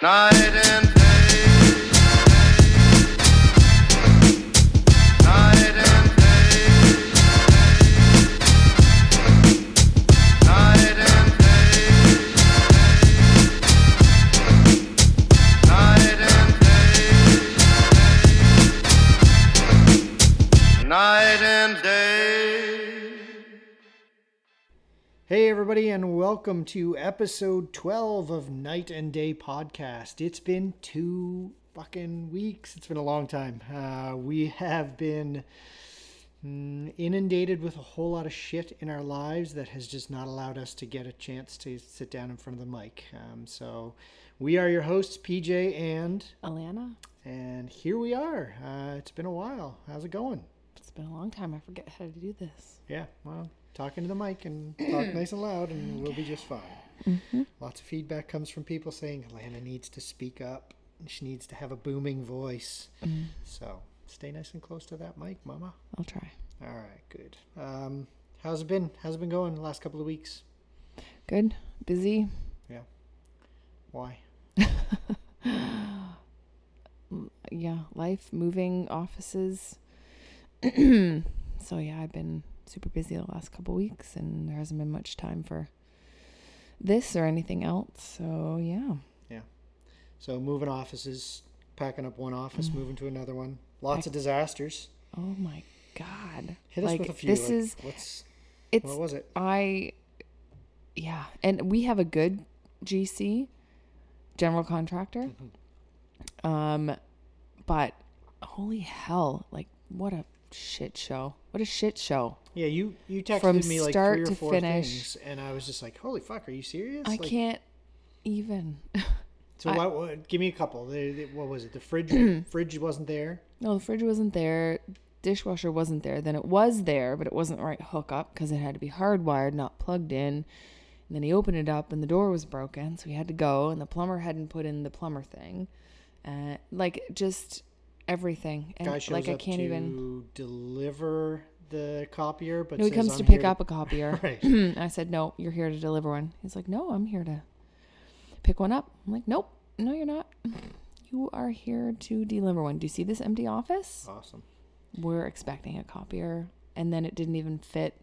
night and everybody, and welcome to episode 12 of Night and Day Podcast. It's been two fucking weeks. It's been a long time. Uh, we have been mm, inundated with a whole lot of shit in our lives that has just not allowed us to get a chance to sit down in front of the mic. Um, so, we are your hosts, PJ and, Alana, and here we are. Uh, it's been a while. How's it going? it's been a long time. I forget how to do this. Yeah, well, talk into the mic and talk mm. nice and loud, and we'll be just fine. Mm-hmm. Lots of feedback comes from people saying Alana needs to speak up. She needs to have a booming voice. Mm. So stay nice and close to that mic, Mama. I'll try. All right, good. Um, how's it been? How's it been going the last couple of weeks? Good. Busy. Yeah. Why? Mm, yeah. Life, moving, offices. so yeah, I've been super busy the last couple weeks, and there hasn't been much time for this or anything else. So yeah. Yeah. So moving offices, packing up one office, moving to another one. Lots of disasters. Oh my god. Hit us like with a few. this like, is what's it's what was it? I yeah, and we have a good GC general contractor. Um but holy hell, like what a shit show. What a shit show. Yeah, you you texted From me like start three or to four finish. things, and I was just like, "Holy fuck, are you serious?" I Like, can't even. So I- what, what? Give me a couple. The, the- what was it? The fridge fridge wasn't there. no, the fridge wasn't there. Dishwasher wasn't there. Then it was there, but it wasn't right hookup because it had to be hardwired, not plugged in. And then he opened it up and the door was broken, so he had to go. And the plumber hadn't put in the plumber thing, uh, like just everything. And Guy shows like I up can't to even. deliver the copier, but No, he says, comes "I'm to pick up a copier. Right. I said, "No, you're here to deliver one." He's like, "No, I'm here to pick one up." I'm like, "Nope, no, you're not. You are here to deliver one. Do you see this empty office? Awesome. We're expecting a copier, and then it didn't even fit.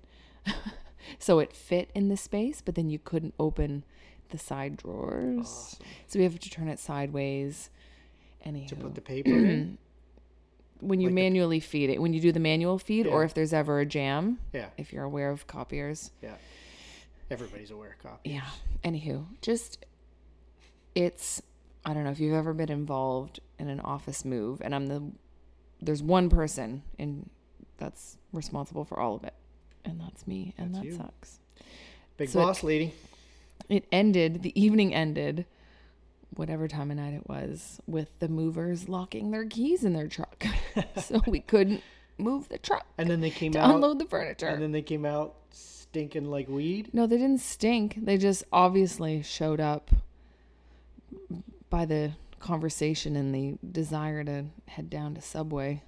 so it fit in the space, but then you couldn't open the side drawers. Awesome. So we have to turn it sideways. Anywho, To put the paper in. when you like the- manually feed it, when you do the manual feed, or if there's ever a jam, Yeah, if you're aware of copiers. yeah. Everybody's aware of copiers. Yeah. Anywho, just it's I don't know if you've ever been involved in an office move, and I'm the there's one person in that's responsible for all of it, and that's me, and That's that you. sucks. Big So it- lady. It ended. The evening ended. Whatever time of night it was, with the movers locking their keys in their truck, so we couldn't move the truck And then they came to out. unload the furniture. And then they came out stinking like weed. No, they didn't stink. They just obviously showed up by the conversation and the desire to head down to Subway.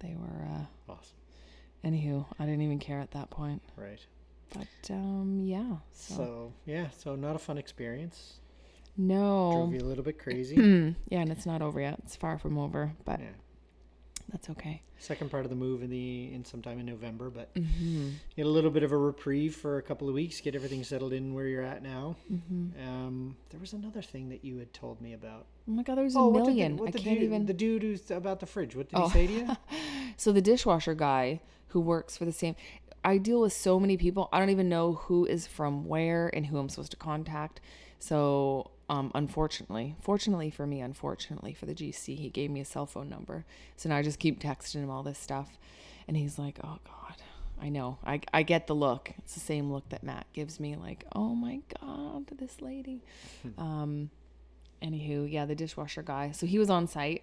They were, uh, Awesome. anywho, I didn't even care at that point. Right. But, um, yeah. So, So yeah, so not a fun experience. No. Drove you a little bit crazy. yeah, and it's not over yet. It's far from over, but yeah. that's okay. Second part of the move in the in sometime in November, but hmm get a little bit of a reprieve for a couple of weeks, get everything settled in where you're at now. hmm Um, there was another thing that you had told me about. Oh my God, there there's a Oh, what did the- million. what I the can't dude, even. The dude who's about the fridge. What did Oh. he say to you? So the dishwasher guy who works for the same I deal with so many people. I don't even know who is from where and who I'm supposed to contact. So um unfortunately, fortunately for me, unfortunately for the GC, he gave me a cell phone number. So now I just keep texting him all this stuff. And he's like, "Oh god, I know. I I get the look. It's the same look that Matt gives me like, "Oh my god, this lady." um anywho, yeah, the dishwasher guy. So he was on site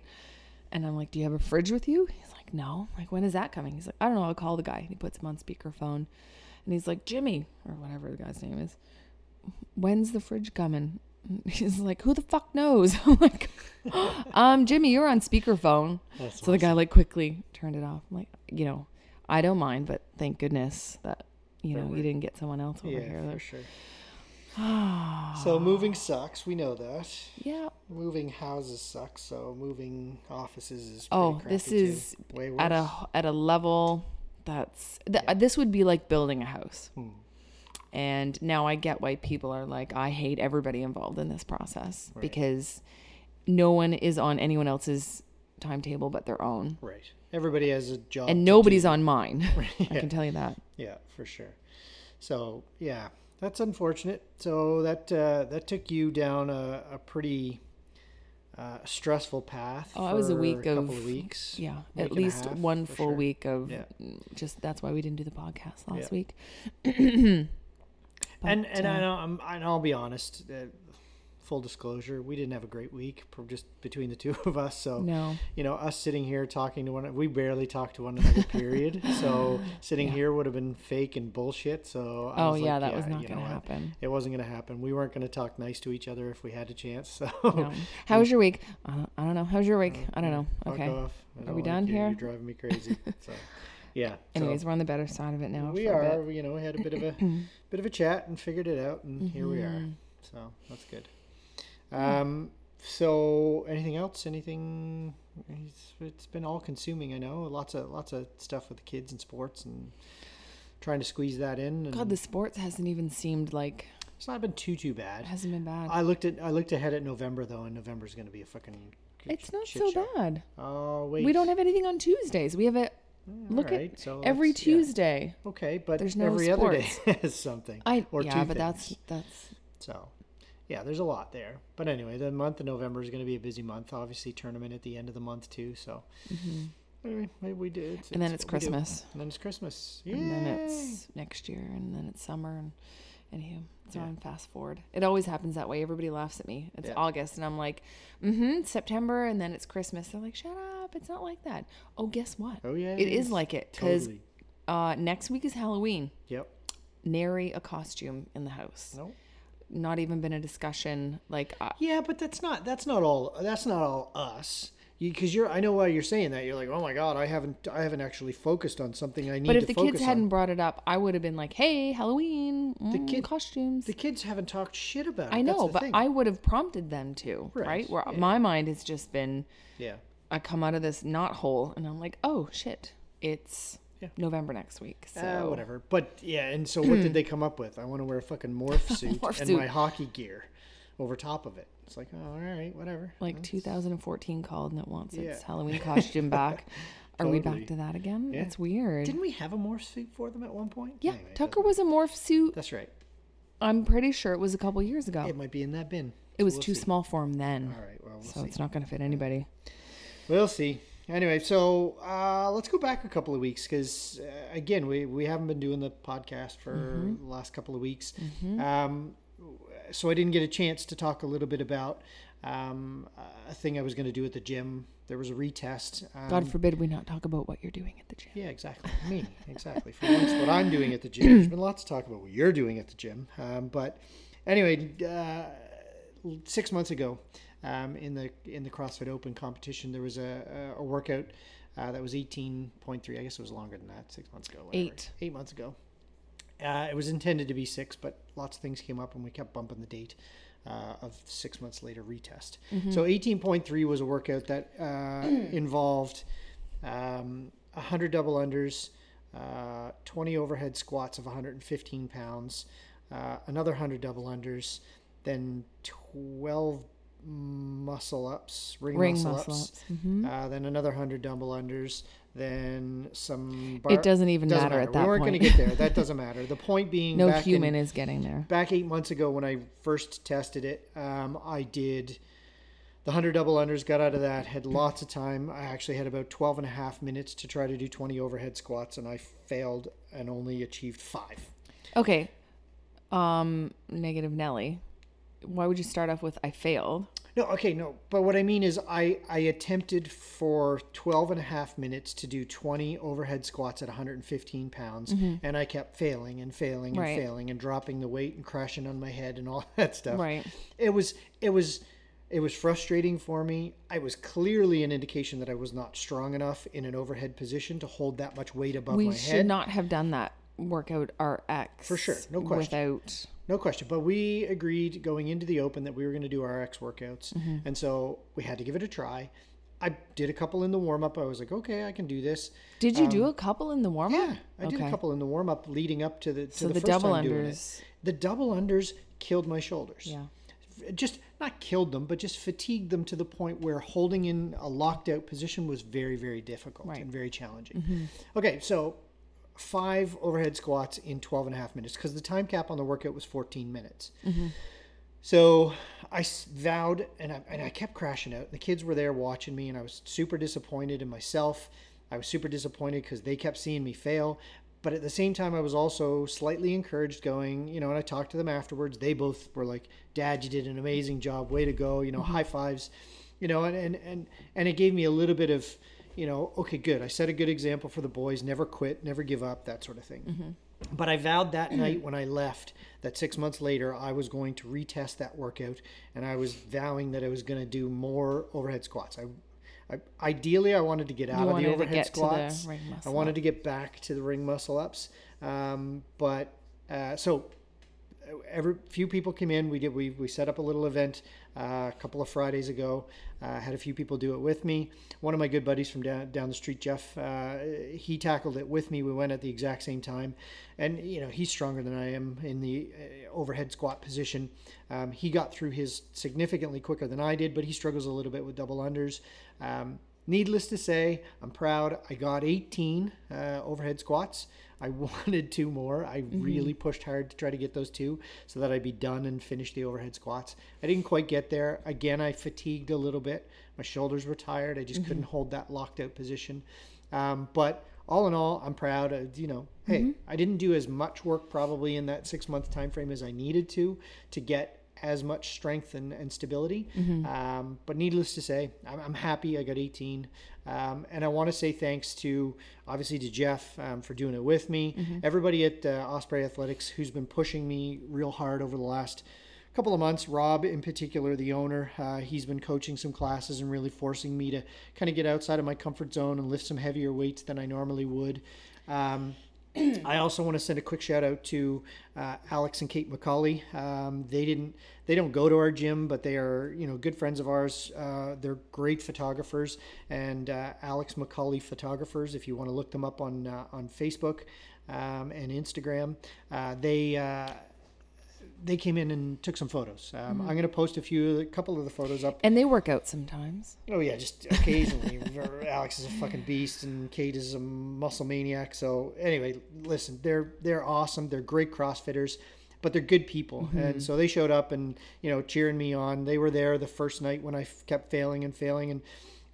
and I'm like, Do you have a fridge with you? He's like, No. I'm like, when is that coming? He's like, I don't know, I'll call the guy. And he puts him on speakerphone and he's like, Jimmy, or whatever the guy's name is, when's the fridge coming? He's like, Who the fuck knows? I'm like, Um, Jimmy, you're on speakerphone. That's So the guy like quickly turned it off. I'm like, you know, I don't mind, but thank goodness that, you know, you didn't get someone else over yeah, here. for sure. so moving sucks. We know that. Yeah. Moving houses sucks. So moving offices is. Oh, this is way worse. at a at a level that's th- this would be like building a house. Hmm. And now I get why people are like I hate everybody involved in this process because no one is on anyone else's timetable but their own. right. Everybody has a job. And nobody's do. on mine. I Yeah. can tell you that. Yeah, for sure. So yeah, that's unfortunate. So that uh, that took you down a, a pretty uh, stressful path. Oh, it was a week a couple of- of weeks. Yeah, at least half, one full sure. week of Yeah. just that's why we didn't do the podcast last Yeah. week. and But, and I uh, know I'm, and I'll be honest. Uh, full disclosure, we didn't have a great week, just between the two of us. So No. you know, us sitting here talking to one, we barely talk to one another. Period. so sitting Yeah. here would have been fake and bullshit. So I Oh was yeah, like, that was not going to happen. It wasn't going to happen. We weren't going to talk nice to each other if we had a chance. So No. How was your week? I don't, I don't know. How's your week? I don't know. Okay. Are we like done you. here? You're driving me crazy. so, yeah. so Anyways, we're on the better side of it now. we are. You know, we had a bit of a bit of a chat and figured it out, and here we are. Mhm. So that's good. Um. So anything else? Anything? It's, it's been all consuming. I know lots of lots of stuff with the kids and sports and trying to squeeze that in. And God, the sports hasn't even seemed like it's not been too too bad. it hasn't been bad. I looked at I looked ahead at November though, and November's going to be a fucking. it's not so show. bad. Oh wait. We don't have anything on Tuesdays. We have Mm, look alright, at so every that's- yeah. Tuesday. Okay, but There's no every other day sports. has something. I or yeah, but that's things. that's So, yeah, there's a lot there. But anyway, the month of November is going to be a busy month. Obviously, tournament at the end of the month too. So, anyway, maybe we do. It's, Mm-hmm. and then it's do. Christmas. And then it's Christmas. And then it's next year and then it's summer and anywho. So I'm fast forward. It always happens that way. Everybody laughs at me. It's Yeah. August and I'm like, mm-hmm, September and then it's Christmas. They're like, shut up. It's not like that. Oh, guess what? Oh yeah, it is like it. Because totally. uh, next week is Halloween. Yep. Nary a costume in the house. No. Not even been a discussion. Like, uh, Yeah, but that's not that's not all that's not all us. Because you, are I know why you're saying that. You're like, oh my god, I haven't I haven't actually focused on something I need but if the kids hadn't brought it up, I would have been like, hey, Halloween, mm, kid- costumes. the kids haven't talked shit about it. I know, the but thing. I would have prompted them to, Right, right? Where yeah. my mind has just been, yeah. I come out of this knot hole and I'm like, oh shit, it's Yeah. November next week. So Uh, whatever. But yeah, and so what did they come up with? I want to wear a fucking morph suit Morph and suit. my hockey gear over top of it. It's like, oh, all right, whatever. Like 2014 called and it wants its Halloween costume back. Are we back to that again? Yeah. That's weird. Didn't we have a morph suit for them at one point? yeah, Anyway, Tucker was a morph suit. That's right. I'm pretty sure it was a couple years ago. It might be in that bin. It was We'll too see. small for him then. All right. Well, we'll so see. it's not going to fit anybody. We'll see. Anyway, so uh, let's go back a couple of weeks because uh, again, we we haven't been doing the podcast for Mm-hmm. the last couple of weeks. Um, so I didn't get a chance to talk a little bit about um, a thing I was going to do at the gym. There was a retest. Um, God forbid we not talk about what you're doing at the gym. Yeah, exactly. Me, exactly. For once, what I'm doing at the gym. There's been lots of talk about what you're doing at the gym. Um, but anyway, uh, six months ago, um, in the in the CrossFit Open competition, there was a, a, a workout uh, that was 18.3. I guess it was longer than that. Six months ago. Whatever. Eight. Eight months ago. Uh, it was intended to be six, but lots of things came up, and we kept bumping the date. Uh, of six months later retest. So 18.3 was a workout that uh, involved um, 100 double unders, uh, 20 overhead squats of 115 pounds, uh, another 100 double unders, then 12 muscle ups, ring, Ring muscle, muscle ups, ups. hmm Uh, then another 100 double unders, then some. It doesn't even doesn't matter, at that point. we weren't point. going to get there. That doesn't matter. The point being, no human in, is getting there. back eight months ago when I first tested it, um, I did the 100 double unders, got out of that, had lots of time. I actually had about 12 and a half minutes to try to do 20 overhead squats, and I failed and only achieved five. Okay. Um, negative Nelly. Why would you start off with I failed? No, okay, no. But what I mean is I, I attempted for 12 and a half minutes to do 20 overhead squats at 115 pounds, and I kept failing and failing and Mm-hmm. Right. failing and dropping the weight and crashing on my head and all that stuff. Right. it was it was it was frustrating for me. I was clearly an indication that I was not strong enough in an overhead position to hold that much weight above We my head. We should not have done that. Work out RX For sure, no question. Without No question. But we agreed going into the open that we were going to do RX workouts. Mm-hmm. And so we had to give it a try. I did a couple in the warm up. I was like, okay, I can do this. Did you do a couple in the warm up? Um, Yeah, I did a couple in the warm up leading up to the to So the, the first double time doing it. unders- The double unders killed my shoulders. Yeah. Just not killed them, but just fatigued them to the point where holding in a locked out position was very, very difficult Right. Mm-hmm. and very challenging. Okay, so five overhead squats in 12 and a half minutes because the time cap on the workout was 14 minutes. Mm-hmm. So I vowed, and I, and I kept crashing out. The kids were there watching me, and I was super disappointed in myself. I was super disappointed because they kept seeing me fail. But at the same time, I was also slightly encouraged going, you know, and I talked to them afterwards. They both were like, Dad, you did an amazing job. Way to go. You know, high fives, you know, and, and, and, and it gave me a little bit of, you know, okay, good. I set a good example for the boys. Never quit, never give up, that sort of thing. But I vowed that night when I left that six months later I was going to retest that workout, and I was vowing that I was going to do more overhead squats. I, I ideally I wanted to get out of wanted the overhead get to the squats. I wanted to get back to the ring muscle ups, um, but uh, so every few people came in. We did we we set up a little event uh, a couple of Fridays ago. Uh, had a few people do it with me. One of my good buddies from down down the street, Jeff, uh, he tackled it with me. We went at the exact same time, and you know he's stronger than I am in the uh, overhead squat position. Um, he got through his significantly quicker than I did, but he struggles a little bit with double unders. Um, Needless to say, I'm proud. I got 18 uh, overhead squats. I wanted two more. I really pushed hard to try to get those two so that I'd be done and finish the overhead squats. I didn't quite get there. Again, I fatigued a little bit. My shoulders were tired. I just couldn't hold that locked out position. Um, but all in all, I'm proud. Of, you know, hey, I didn't do as much work probably in that six month time frame as I needed to to get as much strength and, and stability. Um, but needless to say, I'm, I'm happy I got 18. Um, and I want to say thanks to obviously to Jeff um, for doing it with me, everybody at uh, Osprey Athletics who's been pushing me real hard over the last couple of months. Rob, in particular, the owner, uh, he's been coaching some classes and really forcing me to kind of get outside of my comfort zone and lift some heavier weights than I normally would. Um, I also want to send a quick shout out to uh, Alex and Kate McCauley. Um, they didn't, they don't go to our gym, but they are, you know, good friends of ours. Uh, they're great photographers, and uh, Alex McCauley photographers. If you want to look them up on uh, on Facebook um, and Instagram, uh, they. They came in and took some photos. Um, I'm going to post a few, a couple of the photos up And they work out sometimes. Oh yeah, just occasionally. Alex is a fucking beast, and Kate is a muscle maniac. So anyway, listen, they're they're awesome. They're great CrossFitters, but they're good people, and so they showed up and you know cheering me on. They were there the first night when I f- kept failing and failing, and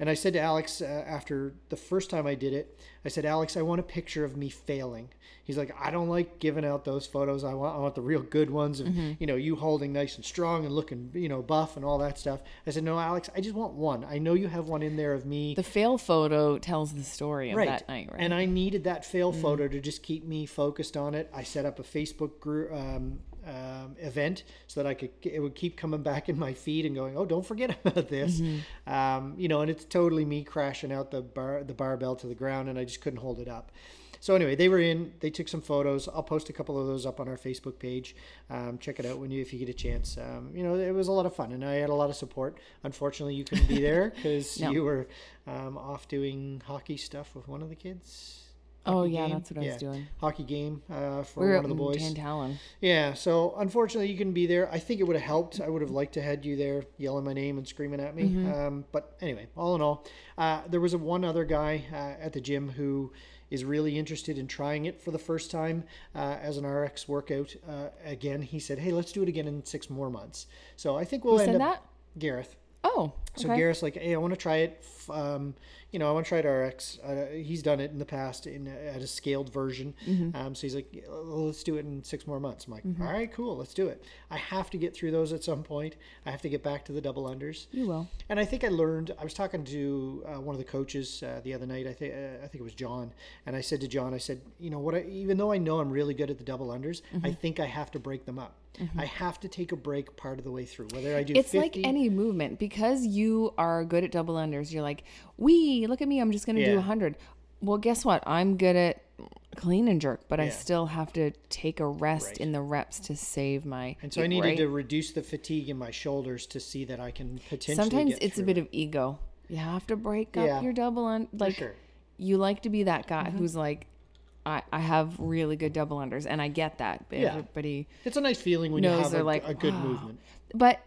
and I said to Alex uh, after the first time I did it, I said, Alex, I want a picture of me failing. He's like, I don't like giving out those photos. I want I want the real good ones of you know you holding nice and strong and looking you know buff and all that stuff. I said, no, Alex, I just want one. I know you have one in there of me. The fail photo tells the story of that night, right? And I needed that fail photo to just keep me focused on it. I set up a Facebook group um, um, event so that I could it would keep coming back in my feed and going, oh, don't forget about this. Um, you know, and it's totally me crashing out the bar the barbell to the ground, and I just couldn't hold it up. So anyway, they were in. They took some photos. I'll post a couple of those up on our Facebook page. Um, check it out when you if you get a chance. Um, you know, it was a lot of fun, and I had a lot of support. Unfortunately, you couldn't be there because No. you were um, off doing hockey stuff with one of the kids. Oh yeah, game? that's what I was doing. Hockey game uh, for We were one out of the in boys. Tantallon. Yeah, so unfortunately you couldn't be there. I think it would have helped. I would have liked to had you there yelling my name and screaming at me. Um, but anyway, all in all, uh, there was a one other guy uh, at the gym who is really interested in trying it for the first time uh, as an RX workout. Uh, again, he said, "Hey, let's do it again in six more months." So I think we'll Who end said up that? Gareth. Oh, So okay. Gareth's like, hey, I want to try it. f- Um, you know, I want to try it RX. Uh, he's done it in the past in at a scaled version. Mm-hmm. Um, so he's like, let's do it in six more months. I'm like, "All right, cool, let's do it. I have to get through those at some point. I have to get back to the double unders. You will. And I think I learned. I was talking to uh, one of the coaches uh, the other night. I think uh, I think it was John, and I said to John, I said, you know what? I, even though I know I'm really good at the double unders, Mm-hmm. I think I have to break them up. I have to take a break part of the way through. Whether I do It's 50, like any movement because you are good at double unders. You're like, we look at me. I'm just going to do Yeah. a hundred. Well, guess what? I'm good at clean and jerk, but I still have to take a rest Right. in the reps to save my. And so I needed right? to reduce the fatigue in my shoulders to see that I can potentially. Sometimes get it's a bit it. of ego. You have to break up Yeah. your double un like sure. Mm-hmm. you like to be that guy who's like, I, I have really good double unders, and I get that. Yeah. Everybody It's a nice feeling when you knows have they're a, like a good "Wow." movement. But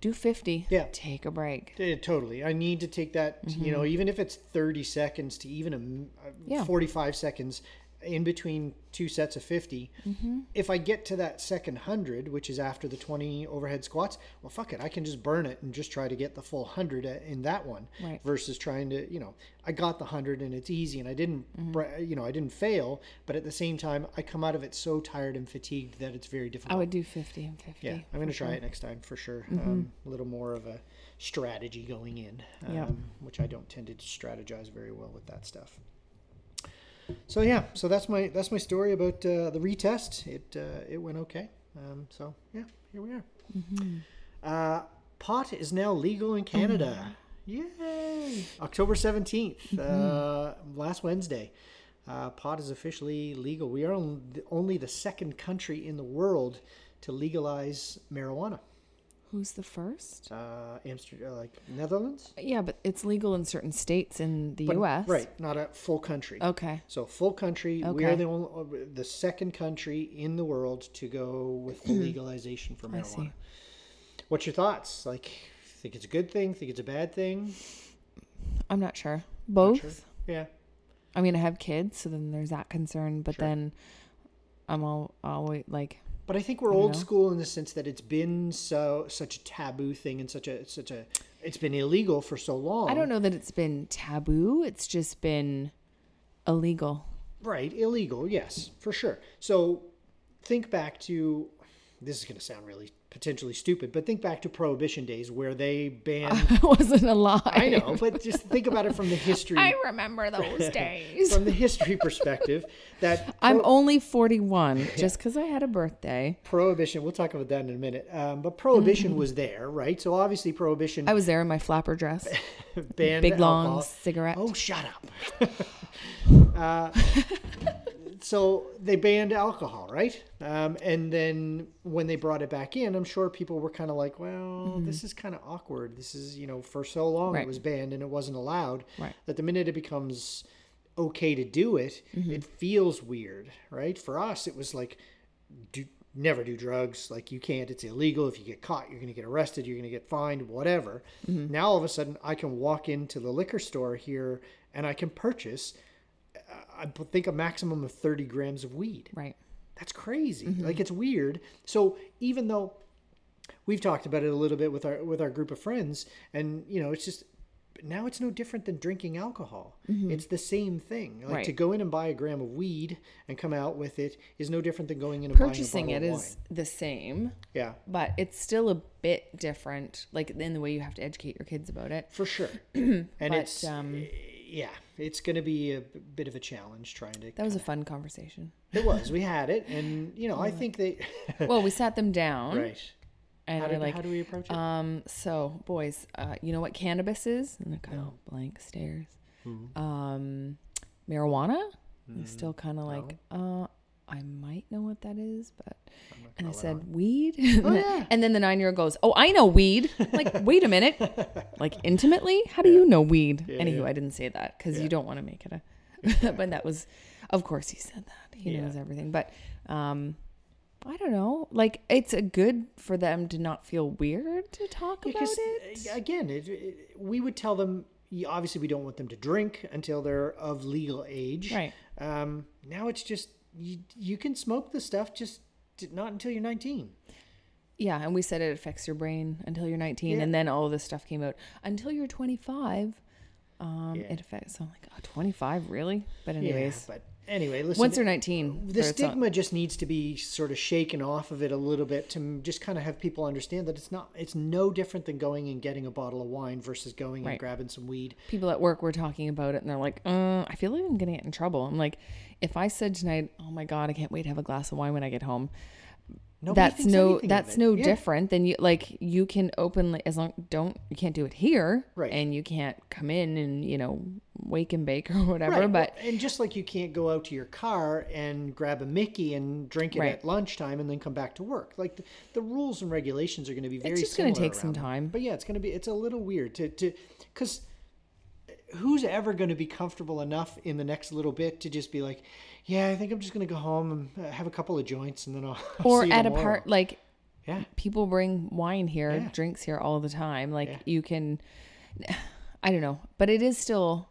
do fifty. Yeah. Take a break. Yeah, totally. I need to take that, you know, even if it's 30 seconds to even a, uh, Mm-hmm. Yeah. 45 seconds in between two sets of 50. Mm-hmm. If I get to that second 100, which is after the 20 overhead squats, well, fuck it. I can just burn it and just try to get the full 100 in that one Right. versus trying to, you know, I got the 100 and it's easy and I didn't, Mm-hmm. you know, I didn't fail, but at the same time, I come out of it so tired and fatigued that it's very difficult. I would do fifty and fifty. Yeah, I'm going to try it next time for sure. Mm-hmm. Um, a little more of a strategy going in, um, Yeah. which I don't tend to strategize very well with that stuff. So yeah, so that's my that's my story about uh, the retest. It uh, it went okay. Um, so yeah, here we are. Mm-hmm. Uh, pot is now legal in Canada. Mm. Yay! October 17th, Mm-hmm. uh, last Wednesday. Uh, pot is officially legal. We are only the second country in the world to legalize marijuana. Who's the first? Uh, Amsterdam, uh, like Netherlands, Yeah, but it's legal in certain states in the But- U.S. right? Not a full country. Okay. So full country. We are the only, uh, the second country in the world to go with full hmm. legalization for. I marijuana. see. What's your thoughts? Like, think it's a good thing? Think it's a bad thing? I'm not sure. Not Both. sure. Yeah. I mean, I have kids, so then there's that concern. But Sure. then I'm all always like, But I think we're old know. school in the sense that it's been so such a taboo thing and such a such a it's been illegal for so long. I don't know that it's been taboo. It's just been illegal. Right, illegal, yes, for sure. So think back to this is going to sound really potentially stupid, but think back to prohibition days where they banned I wasn't alive. I know, but just think about it from the history I remember those days. from the history perspective that I'm pro- only 41 just because I had a birthday. prohibition we'll talk about that in a minute um, but prohibition was there right so obviously prohibition Mm-hmm. I was there in my flapper dress, banned big long alcohol. cigarette. Oh, shut up. uh, so they banned alcohol, right? Um, and then when they brought it back in, I'm sure people were kind of like, well, this is kind of awkward. This is, you know, for so long Mm-hmm. Right. it was banned and it wasn't allowed. Right. That the minute it becomes okay to do it, Mm-hmm. it feels weird, right? For us, it was like, do, never do drugs. Like you can't. It's illegal. If you get caught, you're going to get arrested. You're going to get fined. Whatever. Mm-hmm. Now all of a sudden, I can walk into the liquor store here and I can purchase. I think a maximum of 30 grams of weed. Right. That's crazy. Mm-hmm. Like it's weird. So even though we've talked about it a little bit with our with our group of friends, and you know, it's just now it's no different than drinking alcohol. It's the same thing. Like to Mm-hmm. Go in and buy a gram of weed and come out with it is no different than going in and Purchasing buying a it of is the same, yeah, but it's still a bit different, like in the way you have to educate your kids about it. for sure. and But, it's um, yeah, it's going to be a bit of a challenge trying to. That was a fun conversation. It was. We had it, and you know, I think they. Well, we sat them down right. and How, did, like, how do we approach it? Um, so boys, uh, you know what cannabis is? And they kind of blank stares. Mm-hmm. Um, marijuana? They still kind of like, uh, I might know what that is, but. And I said, weed? Oh, yeah. And then the nine year old goes, Oh, I know weed. I'm like, wait a minute. Like, intimately? How do you know weed? Anywho, yeah. I didn't say that because Yeah. you don't want to make it a. but that was, of course, he said that. He Yeah. knows everything. But, um, I don't know. Like, it's a good for them to not feel weird to talk about it. uh, again, it, it, we would tell them. Obviously, we don't want them to drink until they're of legal age. Right. Um, now it's just you, you can smoke the stuff, just not until you're 19. Yeah, and we said it affects your brain until you're 19, Yeah. and then all this stuff came out until you're 25. Um, Yeah. it affects. So I'm like, oh, 25, really? But Yeah, anyways, but anyway, listen. once they're 19, the stigma just needs to be sort of shaken off of it a little bit to just kind of have people understand that it's not it's no different than going and getting a bottle of wine versus going and grabbing some weed people at work were talking about it, and they're like, uh, I feel like I'm gonna get in trouble. I'm like, if I said tonight, oh my god, I can't wait to have a glass of wine when I get home. Nobody that's no that's no Yeah. different than you like you can openly as long don't you can't do it here Right. and you can't come in and you know wake and bake or whatever. Right, But and just like you can't go out to your car and grab a Mickey and drink it Right. at lunchtime and then come back to work. Like the, the rules and regulations are going to be very. It's just gonna take some time. But yeah, it's going to be. It's a little weird to to because who's ever going to be comfortable enough in the next little bit to just be like, yeah, I think I'm just going to go home and have a couple of joints and then I'll. I'll or at a part like Yeah. people bring wine here, Yeah. drinks here all the time. Like Yeah. you can, I don't know, but it is still,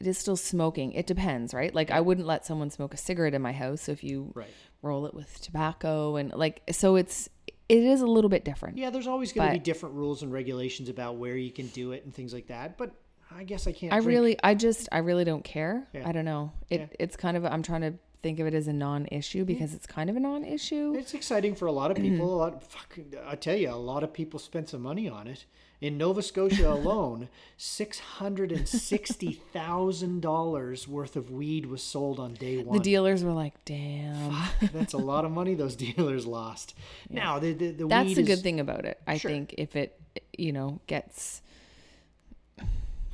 it is still smoking. It depends, right? Like I wouldn't let someone smoke a cigarette in my house if you Right. roll it with tobacco and like so it's it is a little bit different. Yeah, there's always going to be different rules and regulations about where you can do it and things like that. But I guess I can't. I drink- really, I just, I really don't care. Yeah. I don't know. It, Yeah. it's kind of, I'm trying to think of it as a non-issue mm-hmm. because it's kind of a non-issue. It's exciting for a lot of mm-hmm. people. A lot, fuck, I tell you, a lot of people spent some money on it. In Nova Scotia alone, six hundred and sixty thousand dollars worth of weed was sold on day one. The dealers were like, "Damn." That's a lot of money those dealers lost. Now the the, the That's the is, good thing about it. I Sure. think if it, you know, gets.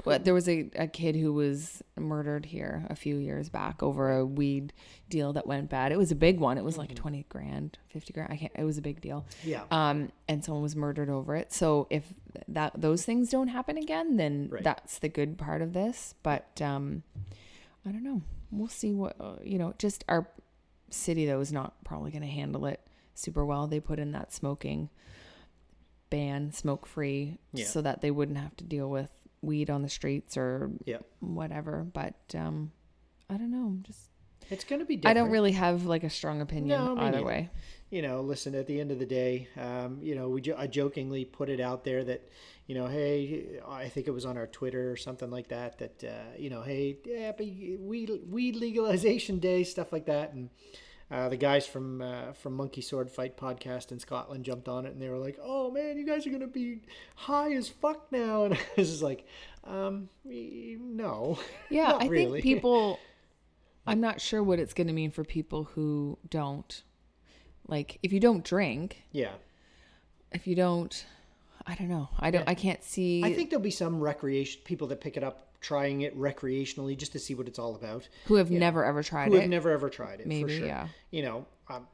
Well, there was a, a kid who was murdered here a few years back over a weed deal that went bad. It was a big one. It was Mm-hmm. like 20 grand, 50 grand. I can't, it was a big deal. Yeah. Um, and someone was murdered over it. So if that, those things don't happen again, then Right. that's the good part of this. But, um, I don't know. We'll see what, uh, you know, just our city though is not probably going to handle it super well. They put in that smoking ban, smoke free, Yeah. so that they wouldn't have to deal with weed on the streets or Yeah, whatever. But um, I don't know. Just it's going to be. I don't really have like a strong opinion No, either neither. way. you know, listen, at the end of the day, um, you know, we jo- I jokingly put it out there that, you know, hey, I think it was on our Twitter or something like that, that, uh, you know, hey, yeah, but weed, weed legalization day, stuff like that. And uh, the guys from uh, from Monkey Sword Fight podcast in Scotland jumped on it and they were like, oh man, you guys are going to be high as fuck now. And I was just like, um, no. Yeah, I really. think people. I'm not sure what it's going to mean for people who don't. Like, if you don't drink, yeah. if you don't, I don't know. I don't. I can't see. I think there'll be some recreation people that pick it up trying it recreationally just to see what it's all about. who have never ever tried who it. Who have never ever tried it. for Maybe, sure. yeah. You know, um,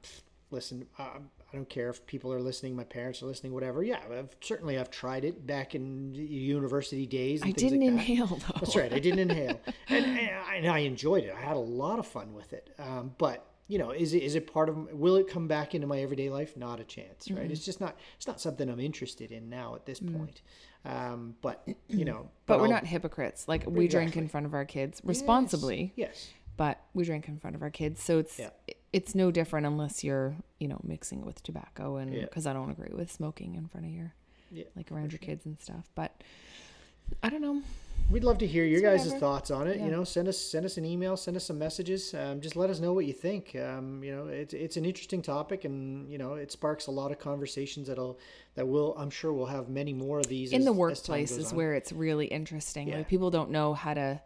listen, um, I don't care if people are listening, my parents are listening, whatever. Yeah, I've, certainly I've tried it back in university days. And I things didn't like that. inhale though. That's right. I didn't inhale, and, and I enjoyed it. I had a lot of fun with it. Um, but you know, is it is it part of? Will it come back into my everyday life? Not a chance. Right. Mm-hmm. It's just not. It's not something I'm interested in now at this point. Um, but you know, Mm. But we're I'll- not hypocrites. Like we drink in front of our kids responsibly, Yes. but we drink in front of our kids. So it's Yeah. it's no different unless you're you know mixing it with tobacco and Yeah. because I don't agree with smoking in front of your Yeah, like around your kids and stuff. But I don't know. We'd love to hear your guys' whatever. thoughts on it. Yeah. You know, send us send us an email, send us some messages. Um, just let us know what you think. Um, you know, it's it's an interesting topic, and you know, it sparks a lot of conversations that'll that will I'm sure we'll have many more of these in as- the workplace is on. where it's really interesting. Yeah. Like people don't know how to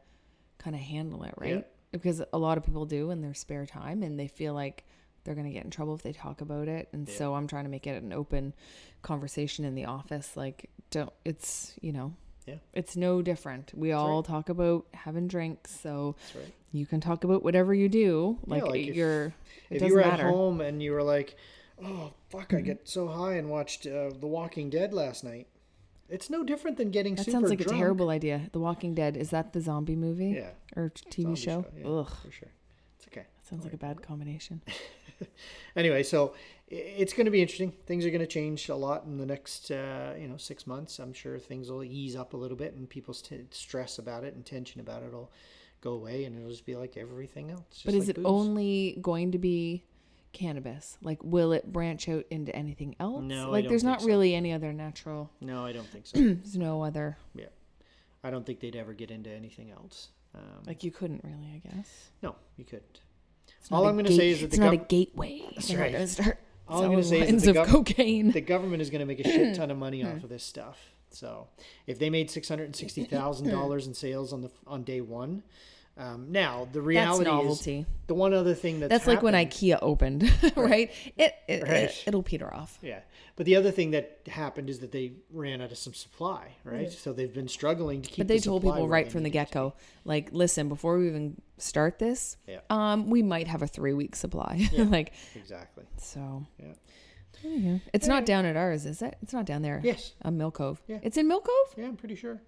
kind of handle it, right? Yeah. Because a lot of people do in their spare time and they feel like they're going to get in trouble if they talk about it. And so I'm trying to make it an open conversation in the office like don't it's, you know, Yeah. It's no different. We all talk about having drinks, so right. you can talk about whatever you do. Like, like if- you're it if doesn't you were matter. at home and you were like, "Oh fuck, I get so high and watched uh, The Walking Dead last night," it's no different than getting That super sounds like drunk. a terrible idea. The Walking Dead is that the zombie movie? Yeah. Or TV Zombie show? yeah, Ugh, for sure. Sounds like a bad combination. anyway, so it's going to be interesting. Things are going to change a lot in the next, uh, you know, six months. I'm sure things will ease up a little bit, and people's t- stress about it and tension about it will go away, and it'll just be like everything else. But is like it booze. only going to be cannabis? Like, will it branch out into anything else? No, like, there's not so. really any other natural. No, I don't think so. There's no other. yeah, I don't think they'd ever get into anything else. Um, Like, you couldn't really, I guess. no, you couldn't. It's All I'm going to say is that it's the not a gateway. That's They're right. gonna start All I'm gonna say is that the gov- cocaine. the government is going to make a shit ton of money off of this stuff. So if they made six hundred and sixty thousand dollars in sales on the on day one, Um, now the That's reality is the one other thing that's That's like when IKEA opened, right? It, it, Right. it it'll peter off. Yeah, but the other thing that happened is that they ran out of some supply, right? So they've been struggling to keep. But they the told people right from the get go, like, listen, before we even start this, Yeah. um, we might have a three week supply. like. Exactly. so Yeah. anywho. it's not down at ours, is it? It's not down there. Yes. On Mill Cove. Yeah. It's in Mill Cove. Yeah, I'm pretty sure.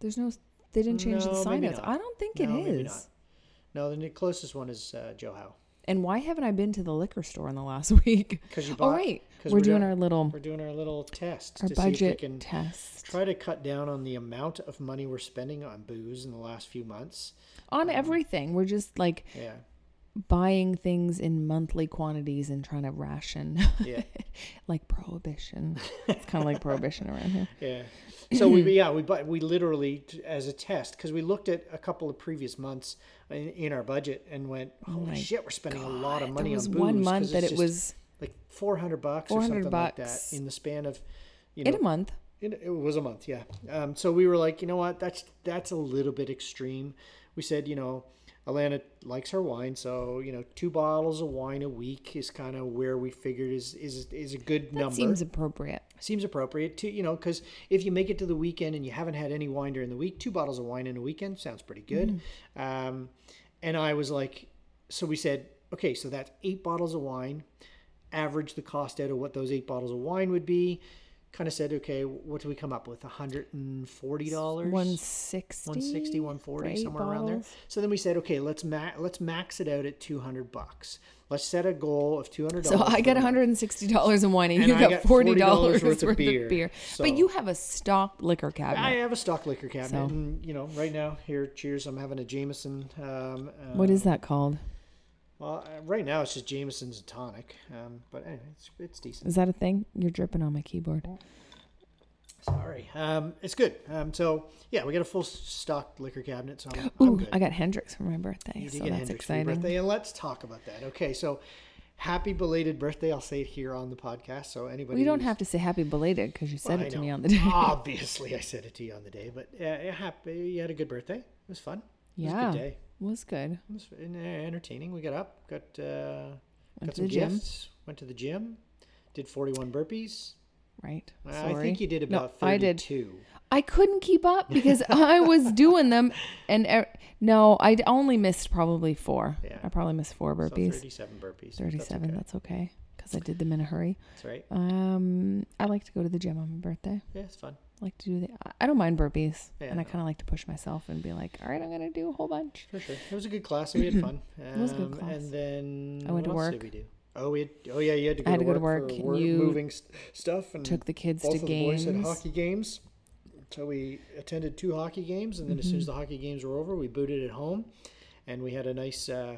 There's no. They didn't change the No, sign maybe outs. I don't think it No, maybe not. No, the closest one is uh, Joe Howe. And why haven't I been to the liquor store in the last week? Because you Oh bought. right, 'cause we're, we're doing doing- our little We're doing our little test our to see if we budget can test try to cut down on the amount of money we're spending on booze in the last few months. on everything. We're just like Yeah. Buying things in monthly quantities and trying to ration, Yeah. like prohibition. it's kind of like prohibition around here. Yeah. So we yeah we we literally as a test because we looked at a couple of previous months in, in our budget and went holy my shit we're spending a lot of money there was on booze one month that it was like four hundred bucks or 400 something like bucks. that in the span of you know in a month. It, it was a month, yeah. Um, so we were like, you know what, that's that's a little bit extreme. We said, you know, Alana likes her wine, so you know, two bottles of wine a week is kind of where we figured is is is a good That number. seems appropriate. Seems appropriate to you know, because if you make it to the weekend and you haven't had any wine during the week, two bottles of wine in a weekend sounds pretty good. Um, and I was like, so we said, okay, so that's eight bottles of wine. Average the cost out of what those eight bottles of wine would be. Kind of said, okay, what do we come up with? hundred and forty dollars. 160 160 140 for eight somewhere around there so then we said okay let's ma- let's max it out at 200 bucks let's set a goal of $200. So I got $160 in wine and, And you got got $40, $40 worth, of of beer. beer. So- But you have a stocked liquor cabinet. I have a stock liquor cabinet, So- and you know, right now here, cheers. I'm having a Jameson. Um, uh, what is that called? Well, uh, right now it's just Jameson's and tonic, um, but anyway, it's, it's decent. Is that a thing? You're dripping on my keyboard. Sorry, um, it's good. Um, so yeah, we got a full stock liquor cabinet, so I'm, I'm good. I got Hendrick's for my birthday, You did so get that's Hendrick's for your exciting. birthday, and let's talk about that. Okay, so happy belated birthday. I'll say it here on the podcast, so anybody. We don't who's- have to say happy belated because you said it to me on the day. Obviously, I said it to you on the day, but uh, yeah, happy. You had a good birthday. It was fun. It was yeah, a good day. Was good. It was entertaining. We got up, got uh, got some gifts, went to the gym, did 41 burpees. Right. Sorry. I think you did No, about I did. 32. I couldn't keep up because I was doing them, and er, no, I only missed probably four. Yeah. I probably missed four burpees. So burpees. 37 burpees. but that's Thirty-seven. okay. That's okay because I did them in a hurry. That's right. Um, I like to go to the gym on my birthday. Yeah, it's fun. I like to do the. I- don't mind burpees, Yeah, and I kind of like to push myself and be like, "All right, I'm gonna do a whole bunch." For sure. It was a good class. We had fun. It was a good Um, class. And then I went what to else work. did we do? Oh, we had, oh yeah, you had to go, I had to, to go to work, work, work you moving st- stuff and Took the kids both to of the boys had hockey games. So we attended two hockey games, and then as soon Mm-hmm. as the hockey games were over, we booted it home, and we had a nice. Uh,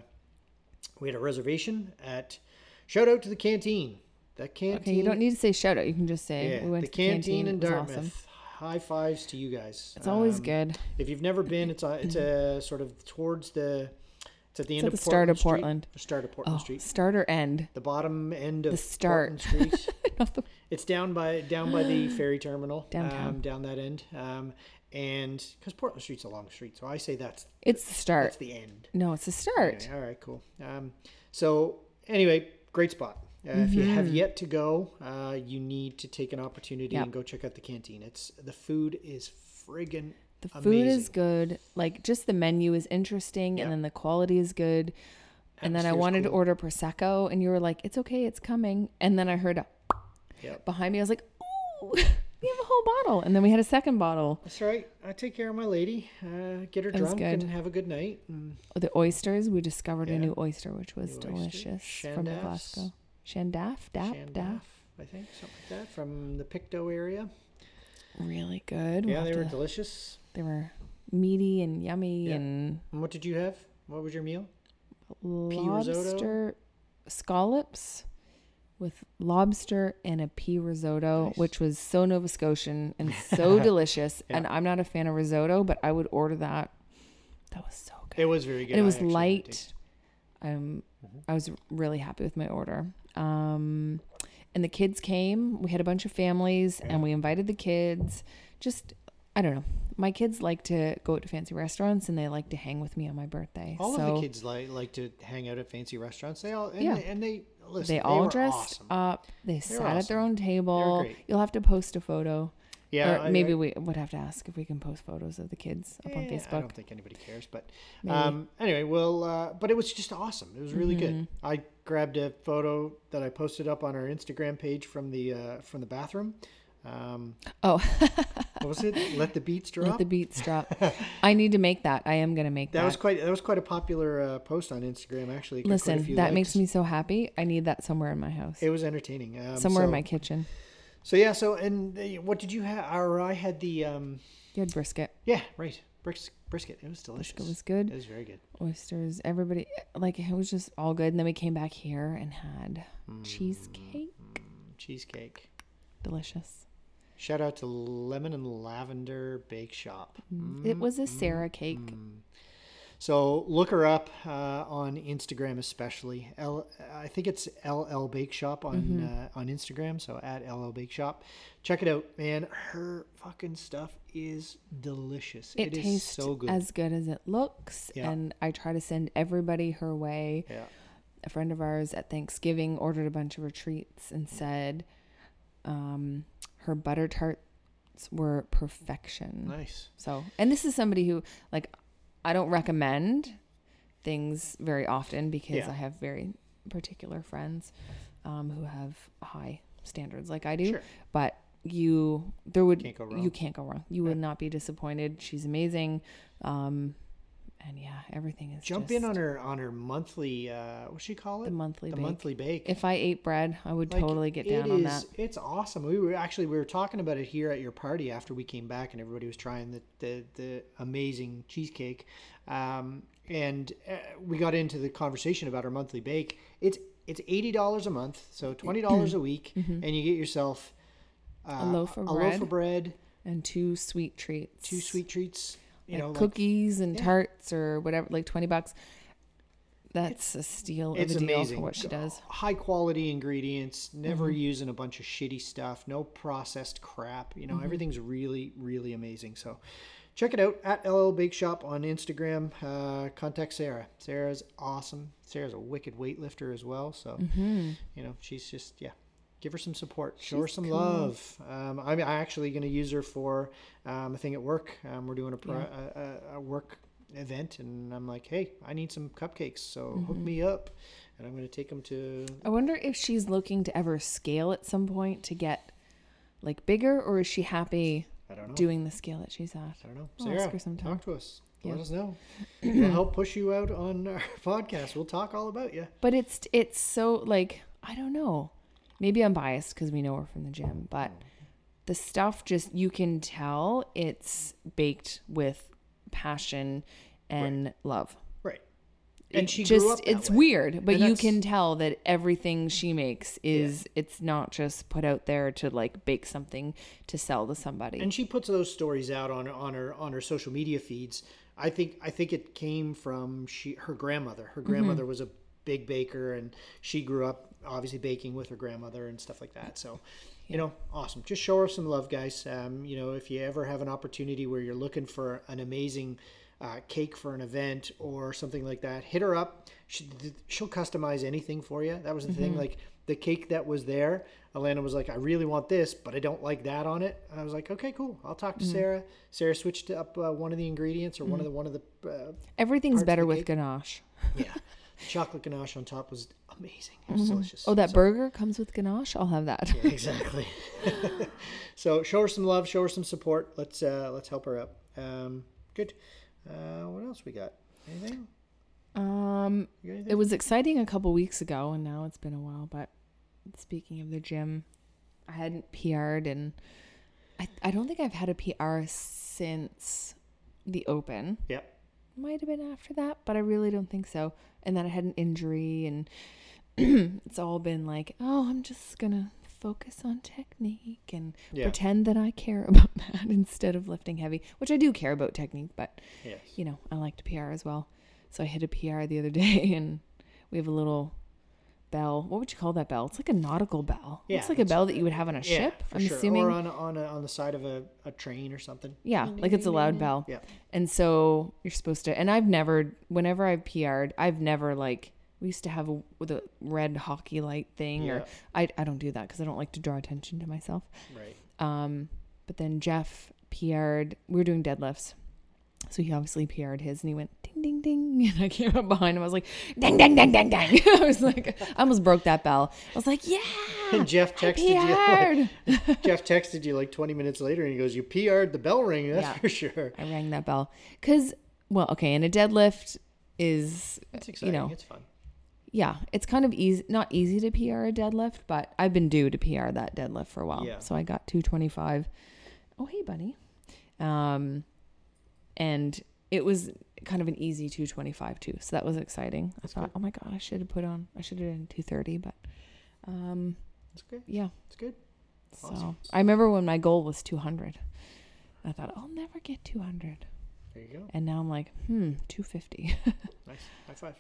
we had a reservation at. Shout out to the canteen. That canteen. Okay, you don't need to say shout out. You can just say Yeah, we went the to the canteen. in Dartmouth. awesome. High fives to you guys. It's always Um, good. If you've never been, it's a, it's a sort of towards the. It's at the end at of the start of Street. Portland. The start of Portland Oh, Street. starter end. The bottom end of The start. Portland Street. The- It's down by down by the ferry terminal. Downtown. Um, down that end. Um, and because Portland Street's a long street, so I say that's it's the start. that's the end. no, it's the start. All right, cool. Um, so anyway, great spot. Uh, If you have Mm-hmm. yet to go, uh, you need to take an opportunity Yep. and go check out the canteen. It's the food is friggin' The food is good. Like just the menu is interesting, Yeah. and then the quality is good. And then I Atmosphere's wanted to order prosecco, and you were like, "It's okay, it's coming." And then I heard a Yep. behind me. I was like, "Ooh, we have a whole bottle!" And then we had a second bottle. That's right. I take care of my lady. Uh, get her That drunk and have a good night. And The oysters. We discovered Yeah. a new oyster, which was New oyster. delicious from Shan Daphs. Glasgow. Shan Daph, dap, dap. I think something like that from the Pictou area. Really good. We'll Yeah, they were to- delicious. they were meaty and yummy Yeah. and And what did you have? What was your meal? risotto? lobster scallops with lobster and a pea risotto, Nice. which was so Nova Scotian and so delicious. Yeah. And I'm not a fan of risotto, but I would order that. That was so good. It was very good. and it was actually had a light. Um, Mm-hmm. I was really happy with my order. Um, and the kids came. We had a bunch of families, Yeah. and we invited the kids. Just, I don't know. my kids like to go out to fancy restaurants and they like to hang with me on my birthday. All so of the kids like like to hang out at fancy restaurants. They all and Yeah. they, and they listen. they all were dressed awesome. up. They sat at their own table. You'll have to post a photo. Yeah, or I- maybe I- we would have to ask if we can post photos of the kids up on Facebook. I don't think anybody cares, but um, anyway, well, uh, but it was just awesome. It was really good. Mm-hmm. I grabbed a photo that I posted up on our Instagram page from the uh, from the bathroom. Um, Oh, what was it? Let the beats drop. let the beats drop. I need to make that. I am gonna make that. that was quite that was quite a popular uh, post on Instagram. Actually, It quite a Listen, that likes. makes me so happy. I need that somewhere in my house. It was entertaining. Um, somewhere in my kitchen. So yeah. So and uh, what did you have? Or I had the um, You had brisket. yeah right bris- brisket. It was delicious. It was good. It was very good. Oysters. Everybody like it was just all good. And then we came back here and had Mm. cheesecake. Cheesecake. Delicious. Shout out to Lemon and Lavender Bake Shop. Mm. It was a Sarah mm-hmm. cake. Mm. So look her up uh, on Instagram, especially. L, I think it's LL Bake Shop on Mm-hmm. uh, on Instagram. So at LL Bake Shop, check it out, man. Her fucking stuff is delicious. It tastes so good. as good as it looks. Yeah. And I try to send everybody her way. yeah, a friend of ours at Thanksgiving ordered a bunch of her treats and said um, her butter tarts were perfection. nice. So, and this is somebody who, like, I don't recommend things very often because Yeah. I have very particular friends um, who have high standards like I do. Sure. But you, there would, Can't go wrong. you can't go wrong. You would not be disappointed. She's amazing. Um, and yeah, everything is Jump in on her on her monthly. Uh, what she call it? the monthly the bake. monthly bake. If I ate bread, I would Like, totally get down on is- that. It's awesome. We were actually we were talking about it here at your party after we came back and everybody was trying the the, the amazing cheesecake, um, and uh, we got into the conversation about our monthly bake. It's it's eighty dollars a month, so twenty dollars a week, and you get yourself uh, Mm-hmm. A loaf of a loaf of bread, And two sweet treats. two sweet treats, you like know, like- cookies and yeah. tarts or whatever, like 20 bucks. That's a steal of it's a deal amazing for what she does. High quality ingredients, never Mm-hmm. using a bunch of shitty stuff, no processed crap. You know, Mm-hmm. everything's really, really amazing. So check it out at LL Bake Shop on Instagram. Uh, contact Sarah. Sarah's awesome. Sarah's a wicked weightlifter as well. So, you know, she's just, yeah. Give her some support. Show her Mm-hmm. Some cool. love. Um, I'm actually going to use her for um, a thing at work. Um, we're doing a, pro- a, a, a work event, and I'm like, hey, I need some cupcakes, so Mm-hmm. hook me up, and I'm going to take them to. I wonder if she's looking to ever scale at some point to get like bigger or is she happy I don't know. doing the scale that she's at? I don't know. I'll ask Sarah, her sometime. talk to us. Let Yeah. us know. we'll help push you out on our podcast. We'll talk all about you. But it's it's so like I don't know. Maybe I'm biased because we know her from the gym, but the stuff just you can tell it's baked with passion and love. Right. And It she just grew up that it's way. weird, but And you that's- can tell that everything she makes is it's not just put out there to like bake something to sell to somebody. and she puts those stories out on on her on her social media feeds. I think I think it came from she her grandmother. Her mm-hmm. grandmother was a big baker, and she grew up obviously baking with her grandmother and stuff like that. So, you know, awesome. Just show her some love, guys. Um, you know, if you ever have an opportunity where you're looking for an amazing uh, cake for an event or something like that, hit her up. She, she'll customize anything for you. That was the thing. Like the cake that was there, Alana was like, I really want this, but I don't like that on it. And I was like, okay, cool. I'll talk to Sarah. Sarah switched up uh, one of the ingredients or one of the one of the uh, Everything's better the with ganache. yeah, chocolate ganache on top was amazing. It was delicious. Oh, that So- burger comes with ganache. I'll have that. exactly. so show her some love, show her some support. Let's uh, let's help her up. Um, good. Uh, what else we got? Anything? Um, got anything? it was exciting a couple weeks ago, and now it's been a while. But speaking of the gym, I hadn't PR'd, and I I don't think I've had a PR since the Open. yeah. Might have been after that, but I really don't think so. And then I had an injury, and it's all been like, oh, I'm just gonna focus on technique and Yeah. pretend that I care about that instead of lifting heavy, which I do care about technique, but Yes. you know, I like to PR as well. So I hit a PR the other day and we have a little bell. What would you call that bell? It's like a nautical bell. Yeah, it's like a bell that you would have on a ship. for I'm sure. assuming. or on on a, on the side of a, a train or something. Yeah, like it's a loud bell. Yeah. And so you're supposed to. And I've never, whenever I've PR'd, I've never like. We used to have a with a red hockey light thing, Yeah. or I I don't do that because I don't like to draw attention to myself. Right. Um, but then Jeff PR'd. We were doing deadlifts, so he obviously PR'd his, and he went ding ding ding, and I came up behind him. I was like ding ding ding ding ding. I was like, I almost broke that bell. I was like, yeah. And Jeff texted you. PR'd. Jeff texted you like 20 minutes later, and he goes, "You PR'd the bell ring. That's Yeah. for sure." I rang that bell because, well, okay, and a deadlift is It's exciting. you know it's fun. yeah, it's kind of easy, not easy to PR a deadlift, but I've been due to PR that deadlift for a while. Yeah. So I got 225. Oh, hey, buddy. Um, and it was kind of an easy 225 too. So that was exciting. I thought, oh my God, I should have put on, I should have done 230, but, um, It's good. yeah. It's good. So I remember when my goal was 200. I thought, I'll never get 200. There you go. And now I'm like, hmm, 250. Nice. High five.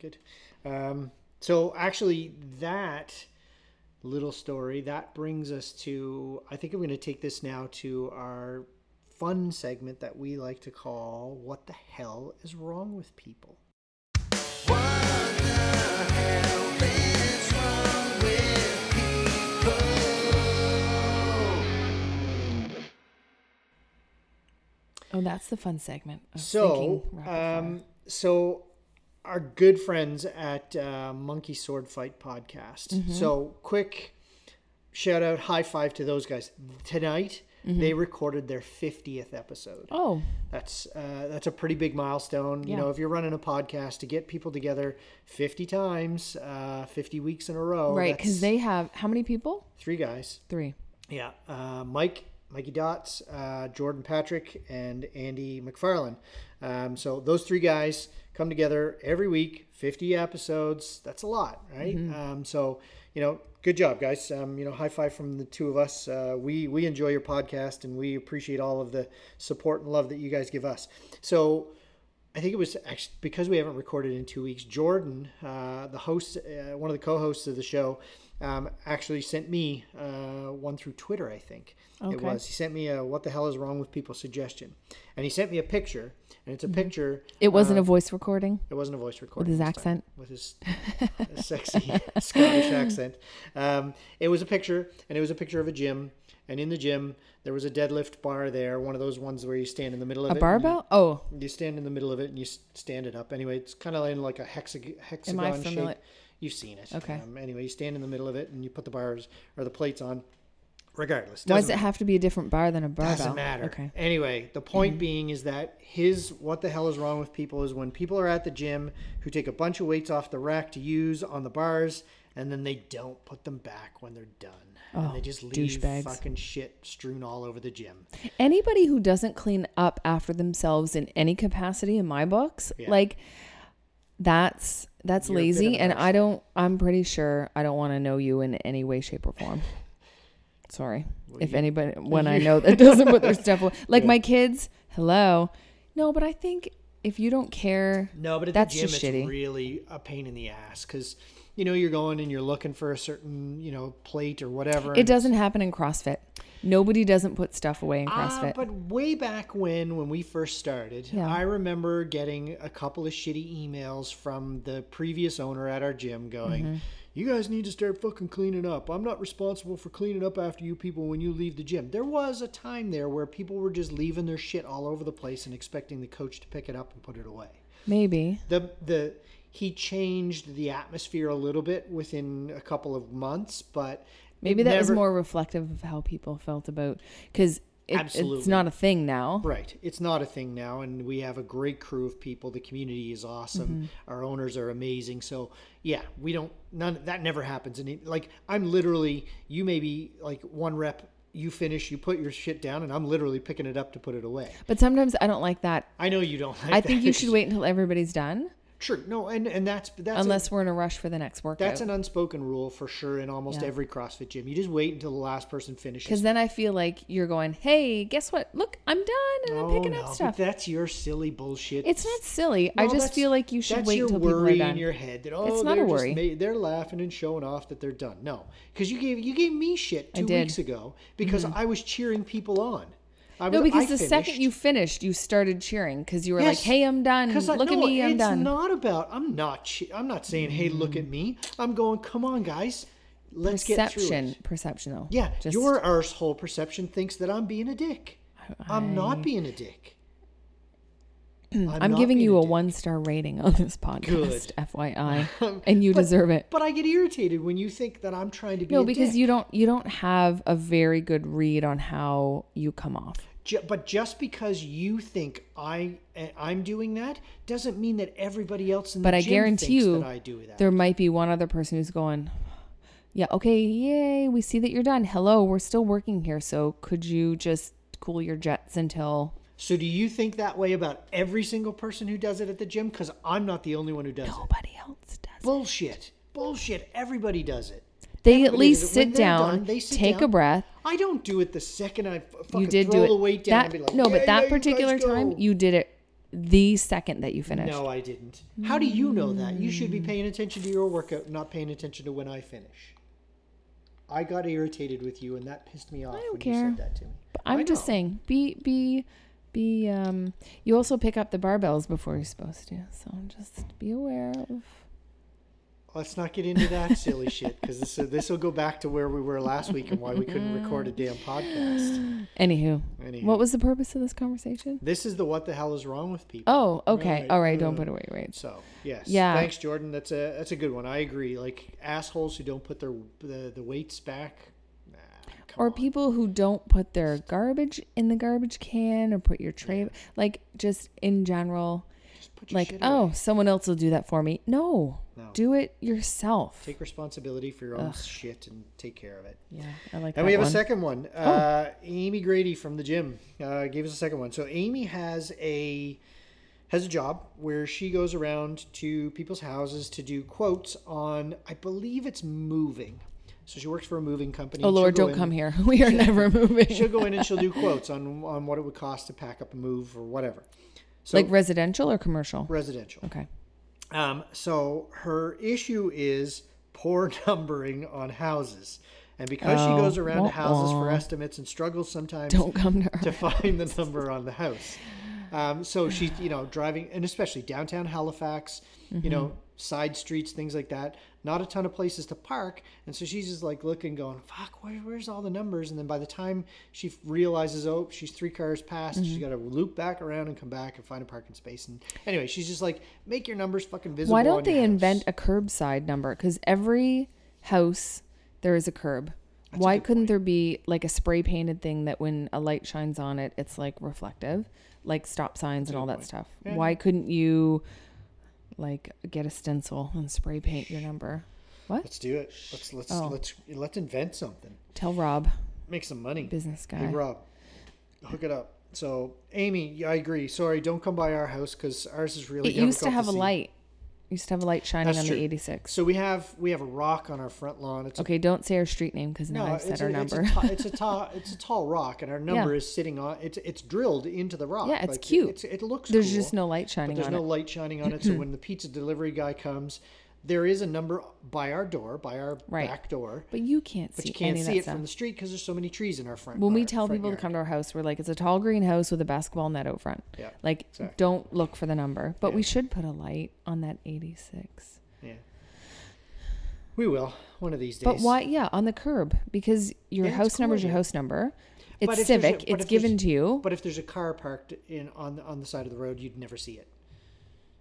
Good. Um, so actually, that little story that brings us to. I think I'm going to take this now to our fun segment that we like to call "What the hell is wrong with people." oh, that's the fun segment. So, thinking rapid fire. um, so our good friends at uh, Monkey Sword Fight podcast. Mm-hmm. So, quick shout out, high five to those guys. Tonight, they recorded their 50th episode. Mm-hmm. oh, That's uh, that's a pretty big milestone. You know, if you're running a podcast to get people together 50 times, uh, 50 weeks in a row. right. Because they have how many people? three guys. Three. Yeah, uh, Mike, Mikey Dots, uh, Jordan Patrick, and Andy McFarlane. Um, so those three guys come together every week, 50 episodes. That's a lot, right? Um, so you know, good job, guys. Um, you know, high five from the two of us. Uh, we we enjoy your podcast, and we appreciate all of the support and love that you guys give us. So. I think it was actually because we haven't recorded in two weeks. Jordan, uh, the host, uh, one of the co-hosts of the show, um, actually sent me uh, one through Twitter. I think it was. He sent me a "What the hell is wrong with people?" suggestion, and he sent me a picture, and it's a picture. It wasn't uh, a voice recording. It wasn't a voice recording with his this time, accent? with his sexy Scottish accent. Um, it was a picture, and it was a picture of a gym. And in the gym, there was a deadlift bar there, one of those ones where you stand in the middle of A it. you- barbell? Oh, you stand in the middle of it and you stand it up. Anyway, it's kind of in like a hexag- hexagon familiar- shape. You've seen it. Okay. Um, anyway, you stand in the middle of it and you put the bars or the plates on. Regardless, why does it have to be a different bar than a barbell? doesn't matter. Okay. Mm-hmm. Anyway, the point being is that his what the hell is wrong with people is when people are at the gym who take a bunch of weights off the rack to use on the bars and then they don't put them back when they're done. and Oh, they just leave douchebags. fucking shit strewn all over the gym. Anybody who doesn't clean up after themselves in any capacity in my books, Yeah. like that's that's You're a bit of lazy and I don't I'm pretty sure I don't want to know you in any way shape or form. Sorry. if you- anybody when I know that doesn't put their stuff away. Like Yeah. my kids, hello. No, but I think if you don't care No, but at That's the gym, just it's shitty. really a pain in the ass because you know you're going and you're looking for a certain you know plate or whatever. it doesn't happen in CrossFit. Nobody doesn't put stuff away in Ah, CrossFit. but way back when, when we first started, Yeah. I remember getting a couple of shitty emails from the previous owner at our gym going, Mm-hmm. "You guys need to start fucking cleaning up. I'm not responsible for cleaning up after you people when you leave the gym." There was a time there where people were just leaving their shit all over the place and expecting the coach to pick it up and put it away. Maybe. the the he changed the atmosphere a little bit within a couple of months, but Maybe that was more reflective of how people felt about because it, it's not a thing now. Right. It's not a thing now, and we have a great crew of people. The community is awesome. Mm-hmm. Our owners are amazing. So yeah, we don't none that never happens. And it, like I'm literally, you may be like one rep, you finish, you put your shit down, and I'm literally picking it up to put it away. But sometimes I don't like that. I know you don't. Like I think you should wait until everybody's done True. No, and and that's that's a- unless we're in a rush for the next workout. that's an unspoken rule for sure in almost Yeah. every CrossFit gym. You just wait until the last person finishes. Because then I feel like you're going, hey, guess what? Look, I'm done and I'm picking Oh, no, up stuff. that's your silly bullshit. It's not silly. I just feel like you should wait until people are done. in your head that oh It's not they're a just worry. ma- they're laughing and showing off that they're done. No, because you gave you gave me shit two. Mm-hmm. weeks ago because I was cheering people on. I No, because I the second you finished, you started cheering because you were like, "Hey, I'm done. I- Look at no, me, I'm it's done." not about. I'm not. che- I'm not saying, "Hey, look at me." I'm going, "Come on, guys, let's get through perception, it." perception, though. Yeah, Just- your arsehole perception thinks that I'm being a dick. I'm not being a dick. Hmm, I'm not giving you a dick. one star rating on this podcast, Good. FYI, and you But- deserve it. But I get irritated when you think that I'm trying to be No, a because dick. you don't you don't have a very good read on how you come off. But just because you think I I'm doing that doesn't mean that everybody else in the But I gym guarantee you, that I do that. there might be one other person who's going, "Yeah, okay, yay, we see that you're done. Hello, we're still working here, so could you just cool your jets until?" So do you think that way about every single person who does it at the gym? Because I'm not the only one who does it. Nobody else does. it. Bullshit. Bullshit. Everybody does it. They at least does it. When sit down, done, they sit take a breath. I don't do it the second I fucking You did do the it. weight down that and be like, no, "Yeah, but that particular time, you did it the second that you finished. No, I didn't. How do you know that? You should be paying attention to your workout, not paying attention to when I finish. I got irritated with you, and that pissed me off don't when care. you said that to me. I'm I just know. saying, be be be um you also pick up the barbells before you're supposed to. So just be aware of Let's not get into that silly shit because this this will go back to where we were last week and why we couldn't record a damn podcast. Anywho. Anywho. What was the purpose of this conversation? This is the what the hell is wrong with people. Oh, okay. Right, All right, don't uh, put away right. So yes, Yeah. Thanks, Jordan. That's a that's a good one. I agree. Like assholes who don't put their the, the weights back. Nah, Or on. people who don't put their garbage in the garbage can or put your tray like just in general Just put your like oh, someone else will do that for me. No. No. Do it yourself. take responsibility for your own shit and take care of it. yeah, I like that. And we have one. Oh. a second one. Uh, Amy Grady from the gym uh, gave us a second one. So Amy has a has a job where she goes around to people's houses to do quotes on, I believe it's moving. So she works for a moving company. Oh Lord, don't in- come here. We are never moving. She'll go in and she'll do quotes on on what it would cost to pack up and move or whatever. So like residential or commercial? residential. Okay. Um, so her issue is poor numbering on houses. And because she Oh, goes around to houses for estimates and struggles sometimes Don't come to to find the number on the house. Um, so she's, you know, driving, and especially downtown Halifax, you know, side streets, things like that. Not a ton of places to park, and so she's just like looking, going, "Fuck, where, where's all the numbers?" And then by the time she realizes, oh, she's three cars past, she's mm-hmm. got to loop back around and come back and find a parking space. And anyway, she's just like, "Make your numbers fucking visible." Why don't they house." invent a curbside number? Because every house there is a curb. Why good couldn't there be like a spray painted thing that when a light shines on it, it's like reflective, like stop signs and all that stuff? Yeah. Why couldn't you like get a stencil and spray paint your number? What? Let's do it. Let's let's Oh. let's let's invent something. Tell Rob, Make some money. business guy. Hey Rob, hook it up. So Amy, I agree. Sorry, don't come by our house because ours is really. it used to have a light. Used to have a light shining That's on true. the 86. So we have we have a rock on our front lawn. It's a, Okay, don't say our street name because now no, I've said a, our number. a, ta- it's a tall it's a tall rock, and our number Yeah. is sitting on it's it's drilled into the rock. Yeah, it's Like, cute. It's, it looks. There's cool, just no light shining there's on no it. light shining on it. So when the pizza delivery guy comes, there is a number by our door, by our Right. back door. But you can't But see you can't see it stuff. from the street because there's so many trees in our front. when we yard- tell people to come to our house, we're like, it's a tall green house with a basketball net out front. Yeah, Like, exactly. don't look for the number. But we should put a light on that 86. Yeah. We will one of these days. But why? Yeah, on the curb because your Yeah, house number is your yeah. house number. It's But there's a- civic. it's given to you. But if there's a car parked in on the, on the side of the road, you'd never see it.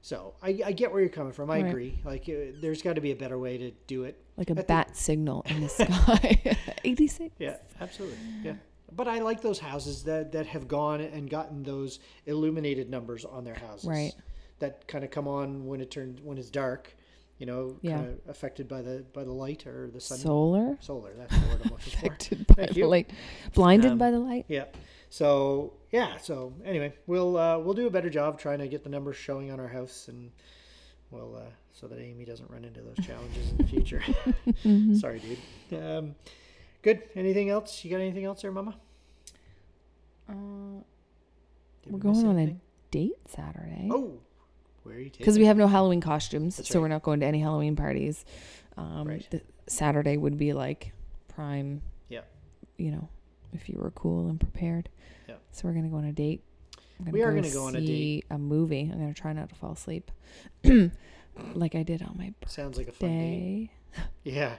So I, I get where you're coming from. I Right. agree. Like uh, there's got to be a better way to do it. like a I think- bat signal in the sky. 86. Yeah, absolutely. Yeah. But I like those houses that, that have gone and gotten those illuminated numbers on their houses. Right. That kind of come on when it turns when it's dark. You know, Yeah. kind of affected by the by the light or the sun. Solar. solar. That's the word I'm looking for. Affected by Thank the you. light. Blinded Um, by the light. Yeah. So yeah. So anyway, we'll uh, we'll do a better job trying to get the numbers showing on our house, and Well, uh, so that Amy doesn't run into those challenges in the future. Mm-hmm. Sorry, dude. Um, good. Anything else? You got anything else there, Mama? Uh, we're going on a date Saturday. Oh, where are you taking? because we have no Halloween costumes, That's so right. we're not going to any Halloween parties. Um, Right. the Saturday would be like prime. Yeah. You know, if you were cool and prepared. Yeah. So we're gonna go on a date. We are gonna go on a date. see A movie. I'm gonna try not to fall asleep, like I did on my birthday. Sounds like a fun birthday. Yeah.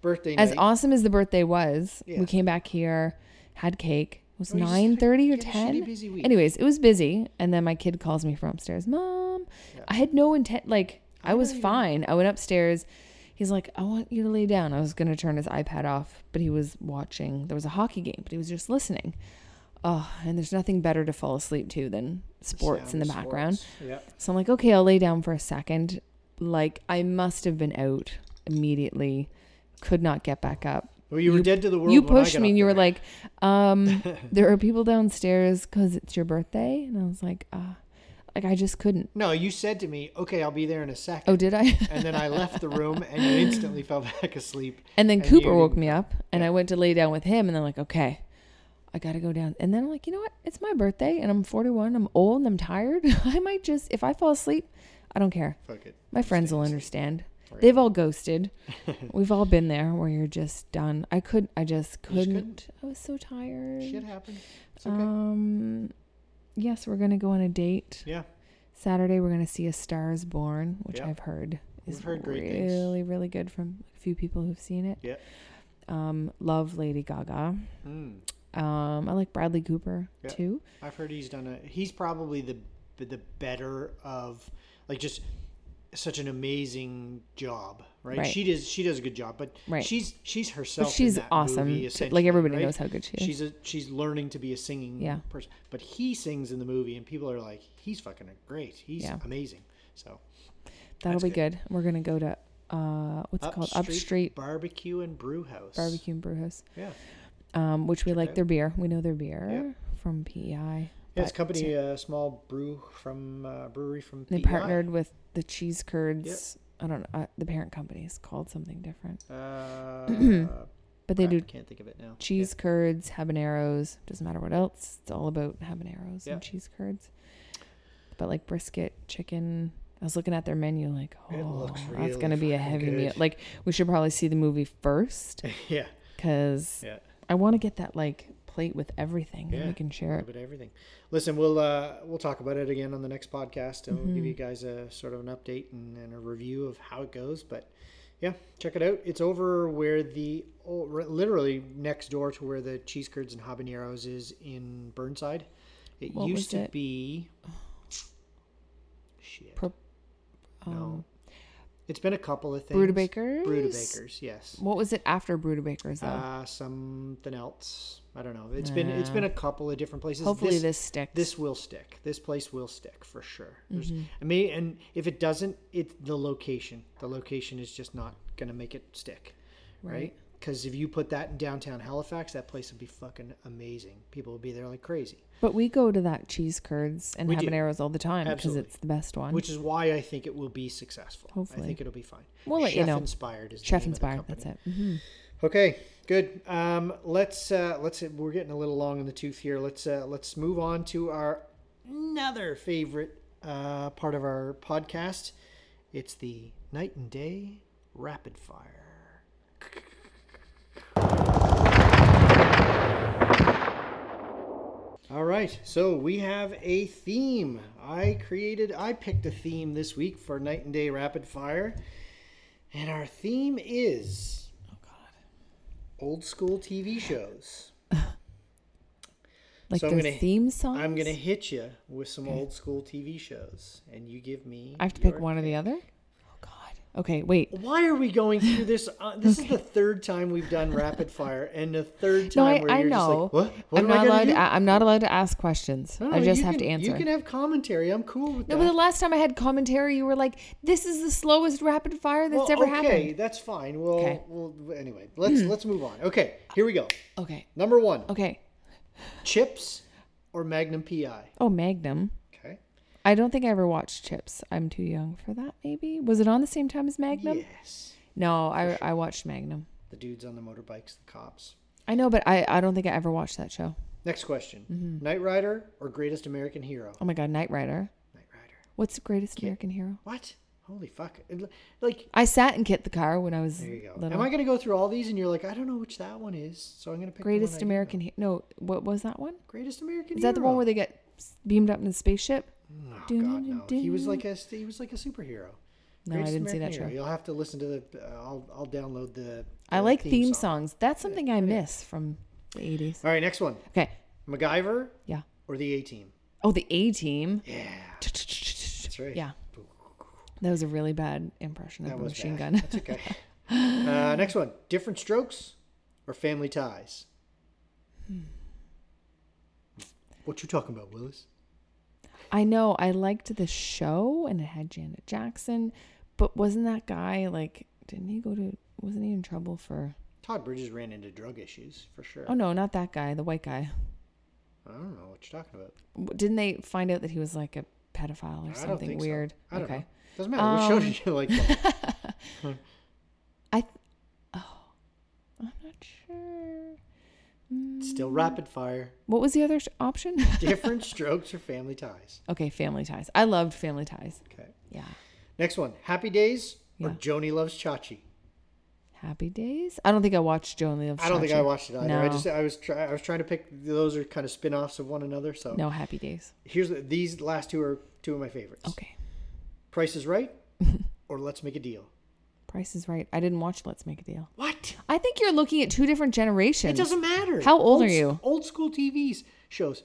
Birthday As night. awesome as the birthday was, Yeah. we came back here, had cake. It was nine thirty or you had a shitty ten. Anyways, it was busy, and then my kid calls me from upstairs. Mom, Yeah. I had no intent. Like I, I was fine. I went upstairs. He's like, I want you to lay down. I was gonna turn his iPad off, but he was watching. There was a hockey game, but he was just listening. Oh, and there's nothing better to fall asleep to than sports in the Sound background. Yeah. So I'm like, okay, I'll lay down for a second. Like I must have been out immediately. Could not get back up. Well, you, were You- dead to the world. You pushed me and you were like, um, there are people downstairs because it's your birthday. And I was like, uh, like I just couldn't. No, you said to me, "Okay, I'll be there in a second. Oh, did I? and then I left the room, and you instantly fell back asleep. and then And Cooper woke me up and Yeah. I went to lay down with him. And then like, okay, I got to go down. And then I'm like, you know what? It's my birthday and I'm 41. I'm old and I'm tired. I might just, if I fall asleep, I don't care. Fuck it. My friends will understand. Right. They've all ghosted. We've all been there where you're just done. I could, I just You just couldn't. I was so tired. Shit happened. It's okay. Um, yes, we're gonna go on a date. yeah. Saturday, we're gonna see A Star Is Born, which Yeah. I've heard We've is heard great things. really, really good from a few people who've seen it. Yeah. Um, love Lady Gaga. Mm. Um, I like Bradley Cooper Yeah. too. I've heard he's done a. He's probably the the better of like just such an amazing job, right? Right. She does she does a good job, but Right. she's she's herself. But she's awesome. Movie, like everybody right? knows how good she is. She's a she's learning to be a singing Yeah. person, but he sings in the movie, and people are like, he's fucking great. He's Yeah. amazing. So That'll be good. good. We're gonna go to uh, what's it called? Upstreet Barbecue and Brew House. Barbecue and Brew House, Yeah, um, which we Check like out. their beer. We know their beer Yeah. from PEI. Yeah. It's company, a small brew from uh, brewery from. They partnered with the cheese curds. I don't know. Uh, the parent company is called something different, Uh, but they crap, do Can't think of it now. cheese curds, habaneros. Doesn't matter what else. It's all about habaneros Yeah. and cheese curds. But like brisket, chicken. I was looking at their menu, like, oh, looks that's gonna be a heavy good. meal. Like, we should probably see the movie first, Yeah, yeah, because yeah. I want to get that like plate with everything, Yeah. and we can share it. of everything. Listen, we'll uh, we'll talk about it again on the next podcast, and we'll give Mm-hmm. you guys a sort of an update and, and a review of how it goes. But yeah, check it out. It's over where the oh, literally next door to where the cheese curds and habaneros is in Burnside. It What used to it? be. Shit. Pro- no. Um, It's been a couple of things. Brudebakers. Brudebakers, yes. What was it after Brudebakers though? Uh, something else. I don't know. It's been it's been a couple of different places. Hopefully this, sticks. this will stick. This place will stick for sure. Mm-hmm. I mean, and if it doesn't, it's the location. The location is just not gonna make it stick, right? Right. Because if you put that in downtown Halifax, that place would be fucking amazing. People would be there like crazy. But we go to that cheese curds and We do. habaneros all the time because it's the best one. Which is why I think it will be successful. Hopefully, I think it'll be fine. We'll let you Chef know. Inspired is the Chef name of the inspired. That's it. hmm Okay, good. Um, let's uh, let's we're getting a little long in the tooth here. Let's uh, let's move on to our another favorite uh, part of our podcast. It's the night and day rapid fire. All right, so we have a theme. I created, I picked a theme this week for night and day rapid fire, and our theme is. Old school TV shows. Like So I'm their gonna- theme songs. I'm gonna hit you with some old school TV shows, and you give me. I have to pick one or the other. Okay, wait. Why are we going through this? Uh, this is the third time we've done rapid fire, and the third No, time I, where I you're just know. like, "What? What I'm not allowed. do?" To, I'm not allowed to ask questions. No, I just have can- to answer. You can have commentary. I'm cool with no, that. but the last time I had commentary, you were like, "This is the slowest rapid fire that's well, ever okay, happened." Okay, that's fine. Well, Okay. well, anyway, let's let's move on. Okay, here we go. Okay. Number one, Okay. CHiPs or Magnum PI. Oh, Magnum. I don't think I ever watched CHiPs. I'm too young for that. Maybe was it on the same time as Magnum? Yes. No, I I watched Magnum. The dudes on the motorbikes, the cops. I know, but I I don't think I ever watched that show. Next question: Mm-hmm. Knight Rider or Greatest American Hero? Oh my God, Knight Rider. Knight Rider. What's the greatest American hero? What? Holy fuck! Like, I sat in KITT the car when I was there you go. little. Am I gonna go through all these and you're like, I don't know which that one is, so I'm gonna pick the one greatest American? know. He- no, what was that one? Greatest American. Is that the one where they get beamed up in the spaceship? Oh, God, no. He was like a he was like a superhero. No, I didn't see that show. You'll have to listen to the. Uh, I'll I'll download the. I like theme, song. songs. That's something I miss from the 80s. All right, next one. Okay. MacGyver Yeah. or the A Team. Oh, the A Team. Yeah, that's right. Yeah. That was a really bad impression of that a machine bad. gun. That's okay. uh, next one. Diff'rent Strokes or Family Ties. Hmm. What you talking about, Willis? I know I liked the show and it had Janet Jackson, but wasn't that guy like didn't he go to wasn't he in trouble for Todd Bridges ran into drug issues for sure. Oh no, not that guy, the white guy. I don't know what you're talking about. Didn't they find out that he was like a pedophile or I something so. weird? I don't okay. know. Doesn't matter. What show Um, did you like? I th- oh, I'm not sure. Still rapid fire. What was the other sh- option? Diff'rent Strokes or Family Ties. okay, Family Ties. I loved Family Ties. Okay. Yeah. Next one. Happy Days or Yeah. Joni Loves Chachi. Happy Days. I don't think I watched Joan Loves I don't think I watched it either. No. I just I was try, I was trying to pick those are kind of spin-offs of one another. So No Happy Days. here's the, these last two are two of my favorites. Okay. Price is Right or Let's Make a Deal. Price is Right. I didn't watch Let's Make a Deal. What? I think you're looking at two different generations. It doesn't matter. How old are you? Old school TVs shows.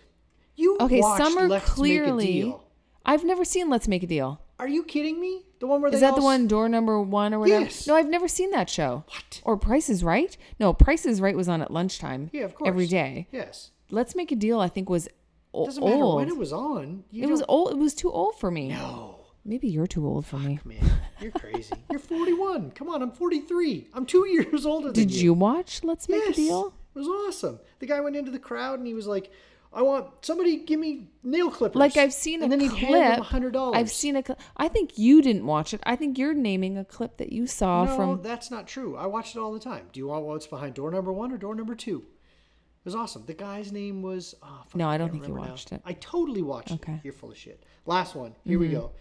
You Okay, watched some are Let's clearly. Make a Deal. I've never seen Let's Make a Deal. Are you kidding me? The one where Is they Is that all the one door number one or whatever? Yes. No, I've never seen that show. What? Or Price is Right? No, Price is Right was on at lunchtime. Yeah, of course. Every day. Yes. Let's Make a Deal. I think was Doesn't matter old. when it was on. You it was don't- old. It was too old for me. No. Maybe you're too old for me. Man, you're crazy. you're 41. Come on, I'm 43. I'm two years older than you. Did you watch Let's Make Yes. a Deal? It was awesome. The guy went into the crowd and he was like, I want somebody give me nail clippers. Like I've seen and a then clip. he'd hand him hundred dollars. I've seen a. Cl- I think you didn't watch it. I think you're naming a clip that you saw No, from. that's not true. I watched it all the time. Do you want what's behind door number one or door number two? It was awesome. The guy's name was. Oh, fuck, No, I don't can't think you remember now. watched it. I totally watched Okay. Mm-hmm. it. You're full of shit. Last one. Here we go.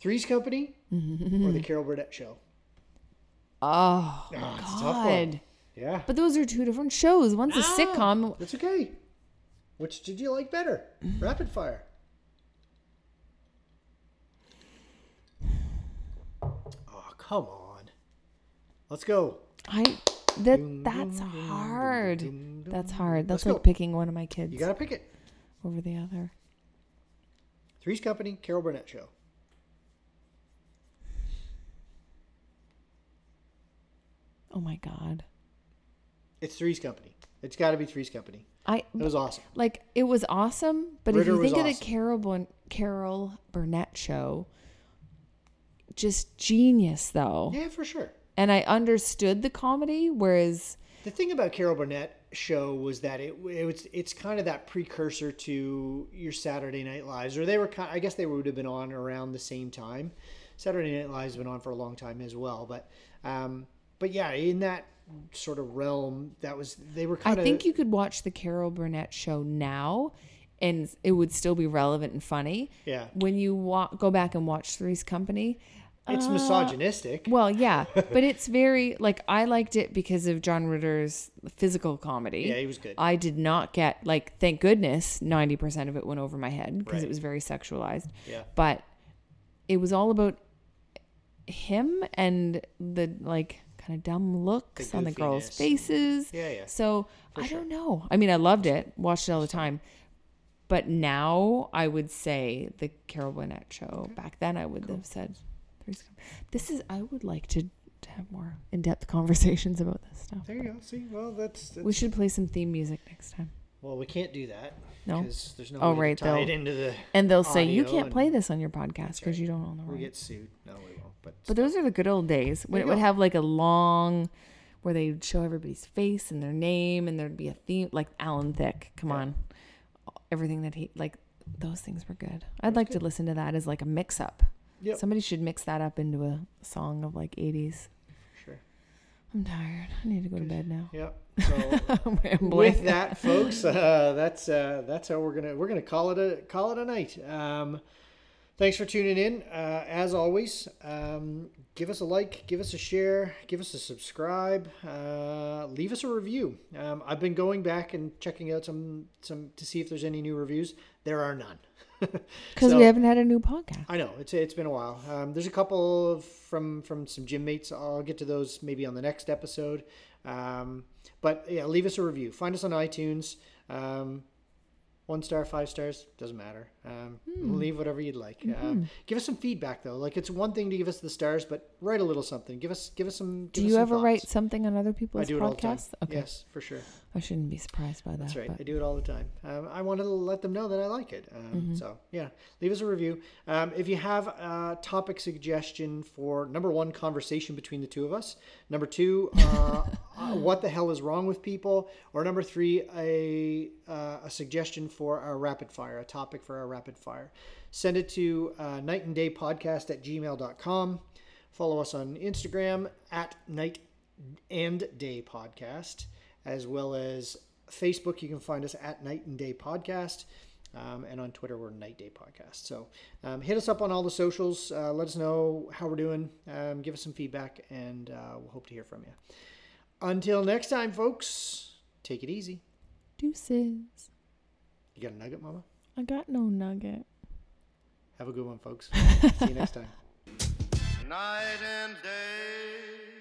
Three's Company or the Carol Burnett Show. Oh Ah, it's a tough one. God! Yeah. But those are two different shows. One's a Ah, sitcom. That's okay. Which did you like better? Rapid fire. Oh, come on. Let's go. I that that's hard. That's hard. That's Let's like go. picking one of my kids You got to pick it. over the other. Three's Company, Carol Burnett Show. Oh my god! It's Three's Company. It's got to be Three's Company. I It was awesome. like it was awesome, but Ritter if you think of awesome. the Carol Bun- Carol Burnett show, just genius though. Yeah, for sure. And I understood the comedy, whereas The thing about Carol Burnett show was that it, it was it's kind of that precursor to your Saturday Night Lives, or they were kind. I guess they would have been on around the same time. Saturday Night Lives has been on for a long time as well, but um, but yeah, in that sort of realm, that was they were kind of. I think you could watch the Carol Burnett show now, and it would still be relevant and funny. Yeah. When you wa- go back and watch Three's Company, it's uh, misogynistic. Well, yeah, but it's very like I liked it because of John Ritter's physical comedy. Yeah, he was good. I did not get like thank goodness 90% of it went over my head because Right. it was very sexualized. Yeah. But it was all about him and the like kind of dumb looks on the girls' faces. Yeah, yeah. So I don't know. I mean, I loved it, watched it all the time. But now I would say the Carol Burnett show. Back then I would have said Three's Company. This is I would like to, to have more in-depth conversations about this stuff. there you go. See, well, that's, that's We should play some theme music next time. well, we can't do that. No? because there's no Oh, way right, to tie it they'll- into the. And they'll say you can't play this on your podcast because right. you don't own the We get sued. No, we. But, But those are the good old days when it would have like a long, where they'd show everybody's face and their name, and there'd be a theme like Alan Thicke. Come Yeah. on, everything that he like those things were good. I'd like to listen to that as like a mix up. Yep. Somebody should mix that up into a song of like 80s. Sure. I'm tired. I need to go to bed now. Yep. So with that, folks, uh, that's uh, that's how we're gonna we're gonna call it a call it a night. Um, thanks for tuning in. Uh, as always, um, give us a like, give us a share, give us a subscribe, uh, leave us a review. Um, I've been going back and checking out some some to see if there's any new reviews. There are none. Because So- we haven't had a new podcast. I know it's it's been a while. Um, there's a couple of, from from some gym mates. I'll get to those maybe on the next episode. Um, but yeah, leave us a review. Find us on iTunes. One star, five stars, doesn't matter. Um, Hmm. Leave whatever you'd like. Mm-hmm. Um, give us some feedback though. Like it's one thing to give us the stars, but write a little something. Give us give us some. Do us you some ever write something on other people's I do it all the time. podcasts? Okay. Yes, for sure. I shouldn't be surprised by that. That's right. I do it all the time. Um, I wanted to let them know that I like it. Um, Mm-hmm. So yeah, leave us a review. Um, if you have a topic suggestion for number one, conversation between the two of us. Number two, uh, uh, what the hell is wrong with people? Or number three, a uh, a suggestion for our rapid fire, a topic for our rapid fire. Send it to uh, night and day podcast at gmail.com. Follow us on Instagram at night and day podcast as well as facebook you can find us at night and day podcast um, and on twitter we're night day podcast so um, hit us up on all the socials uh, let us know how we're doing um, give us some feedback and uh, we'll hope to hear from you until next time folks take it easy Deuces. you got a nugget mama I got no nugget. have a good one folks see you next time night and day.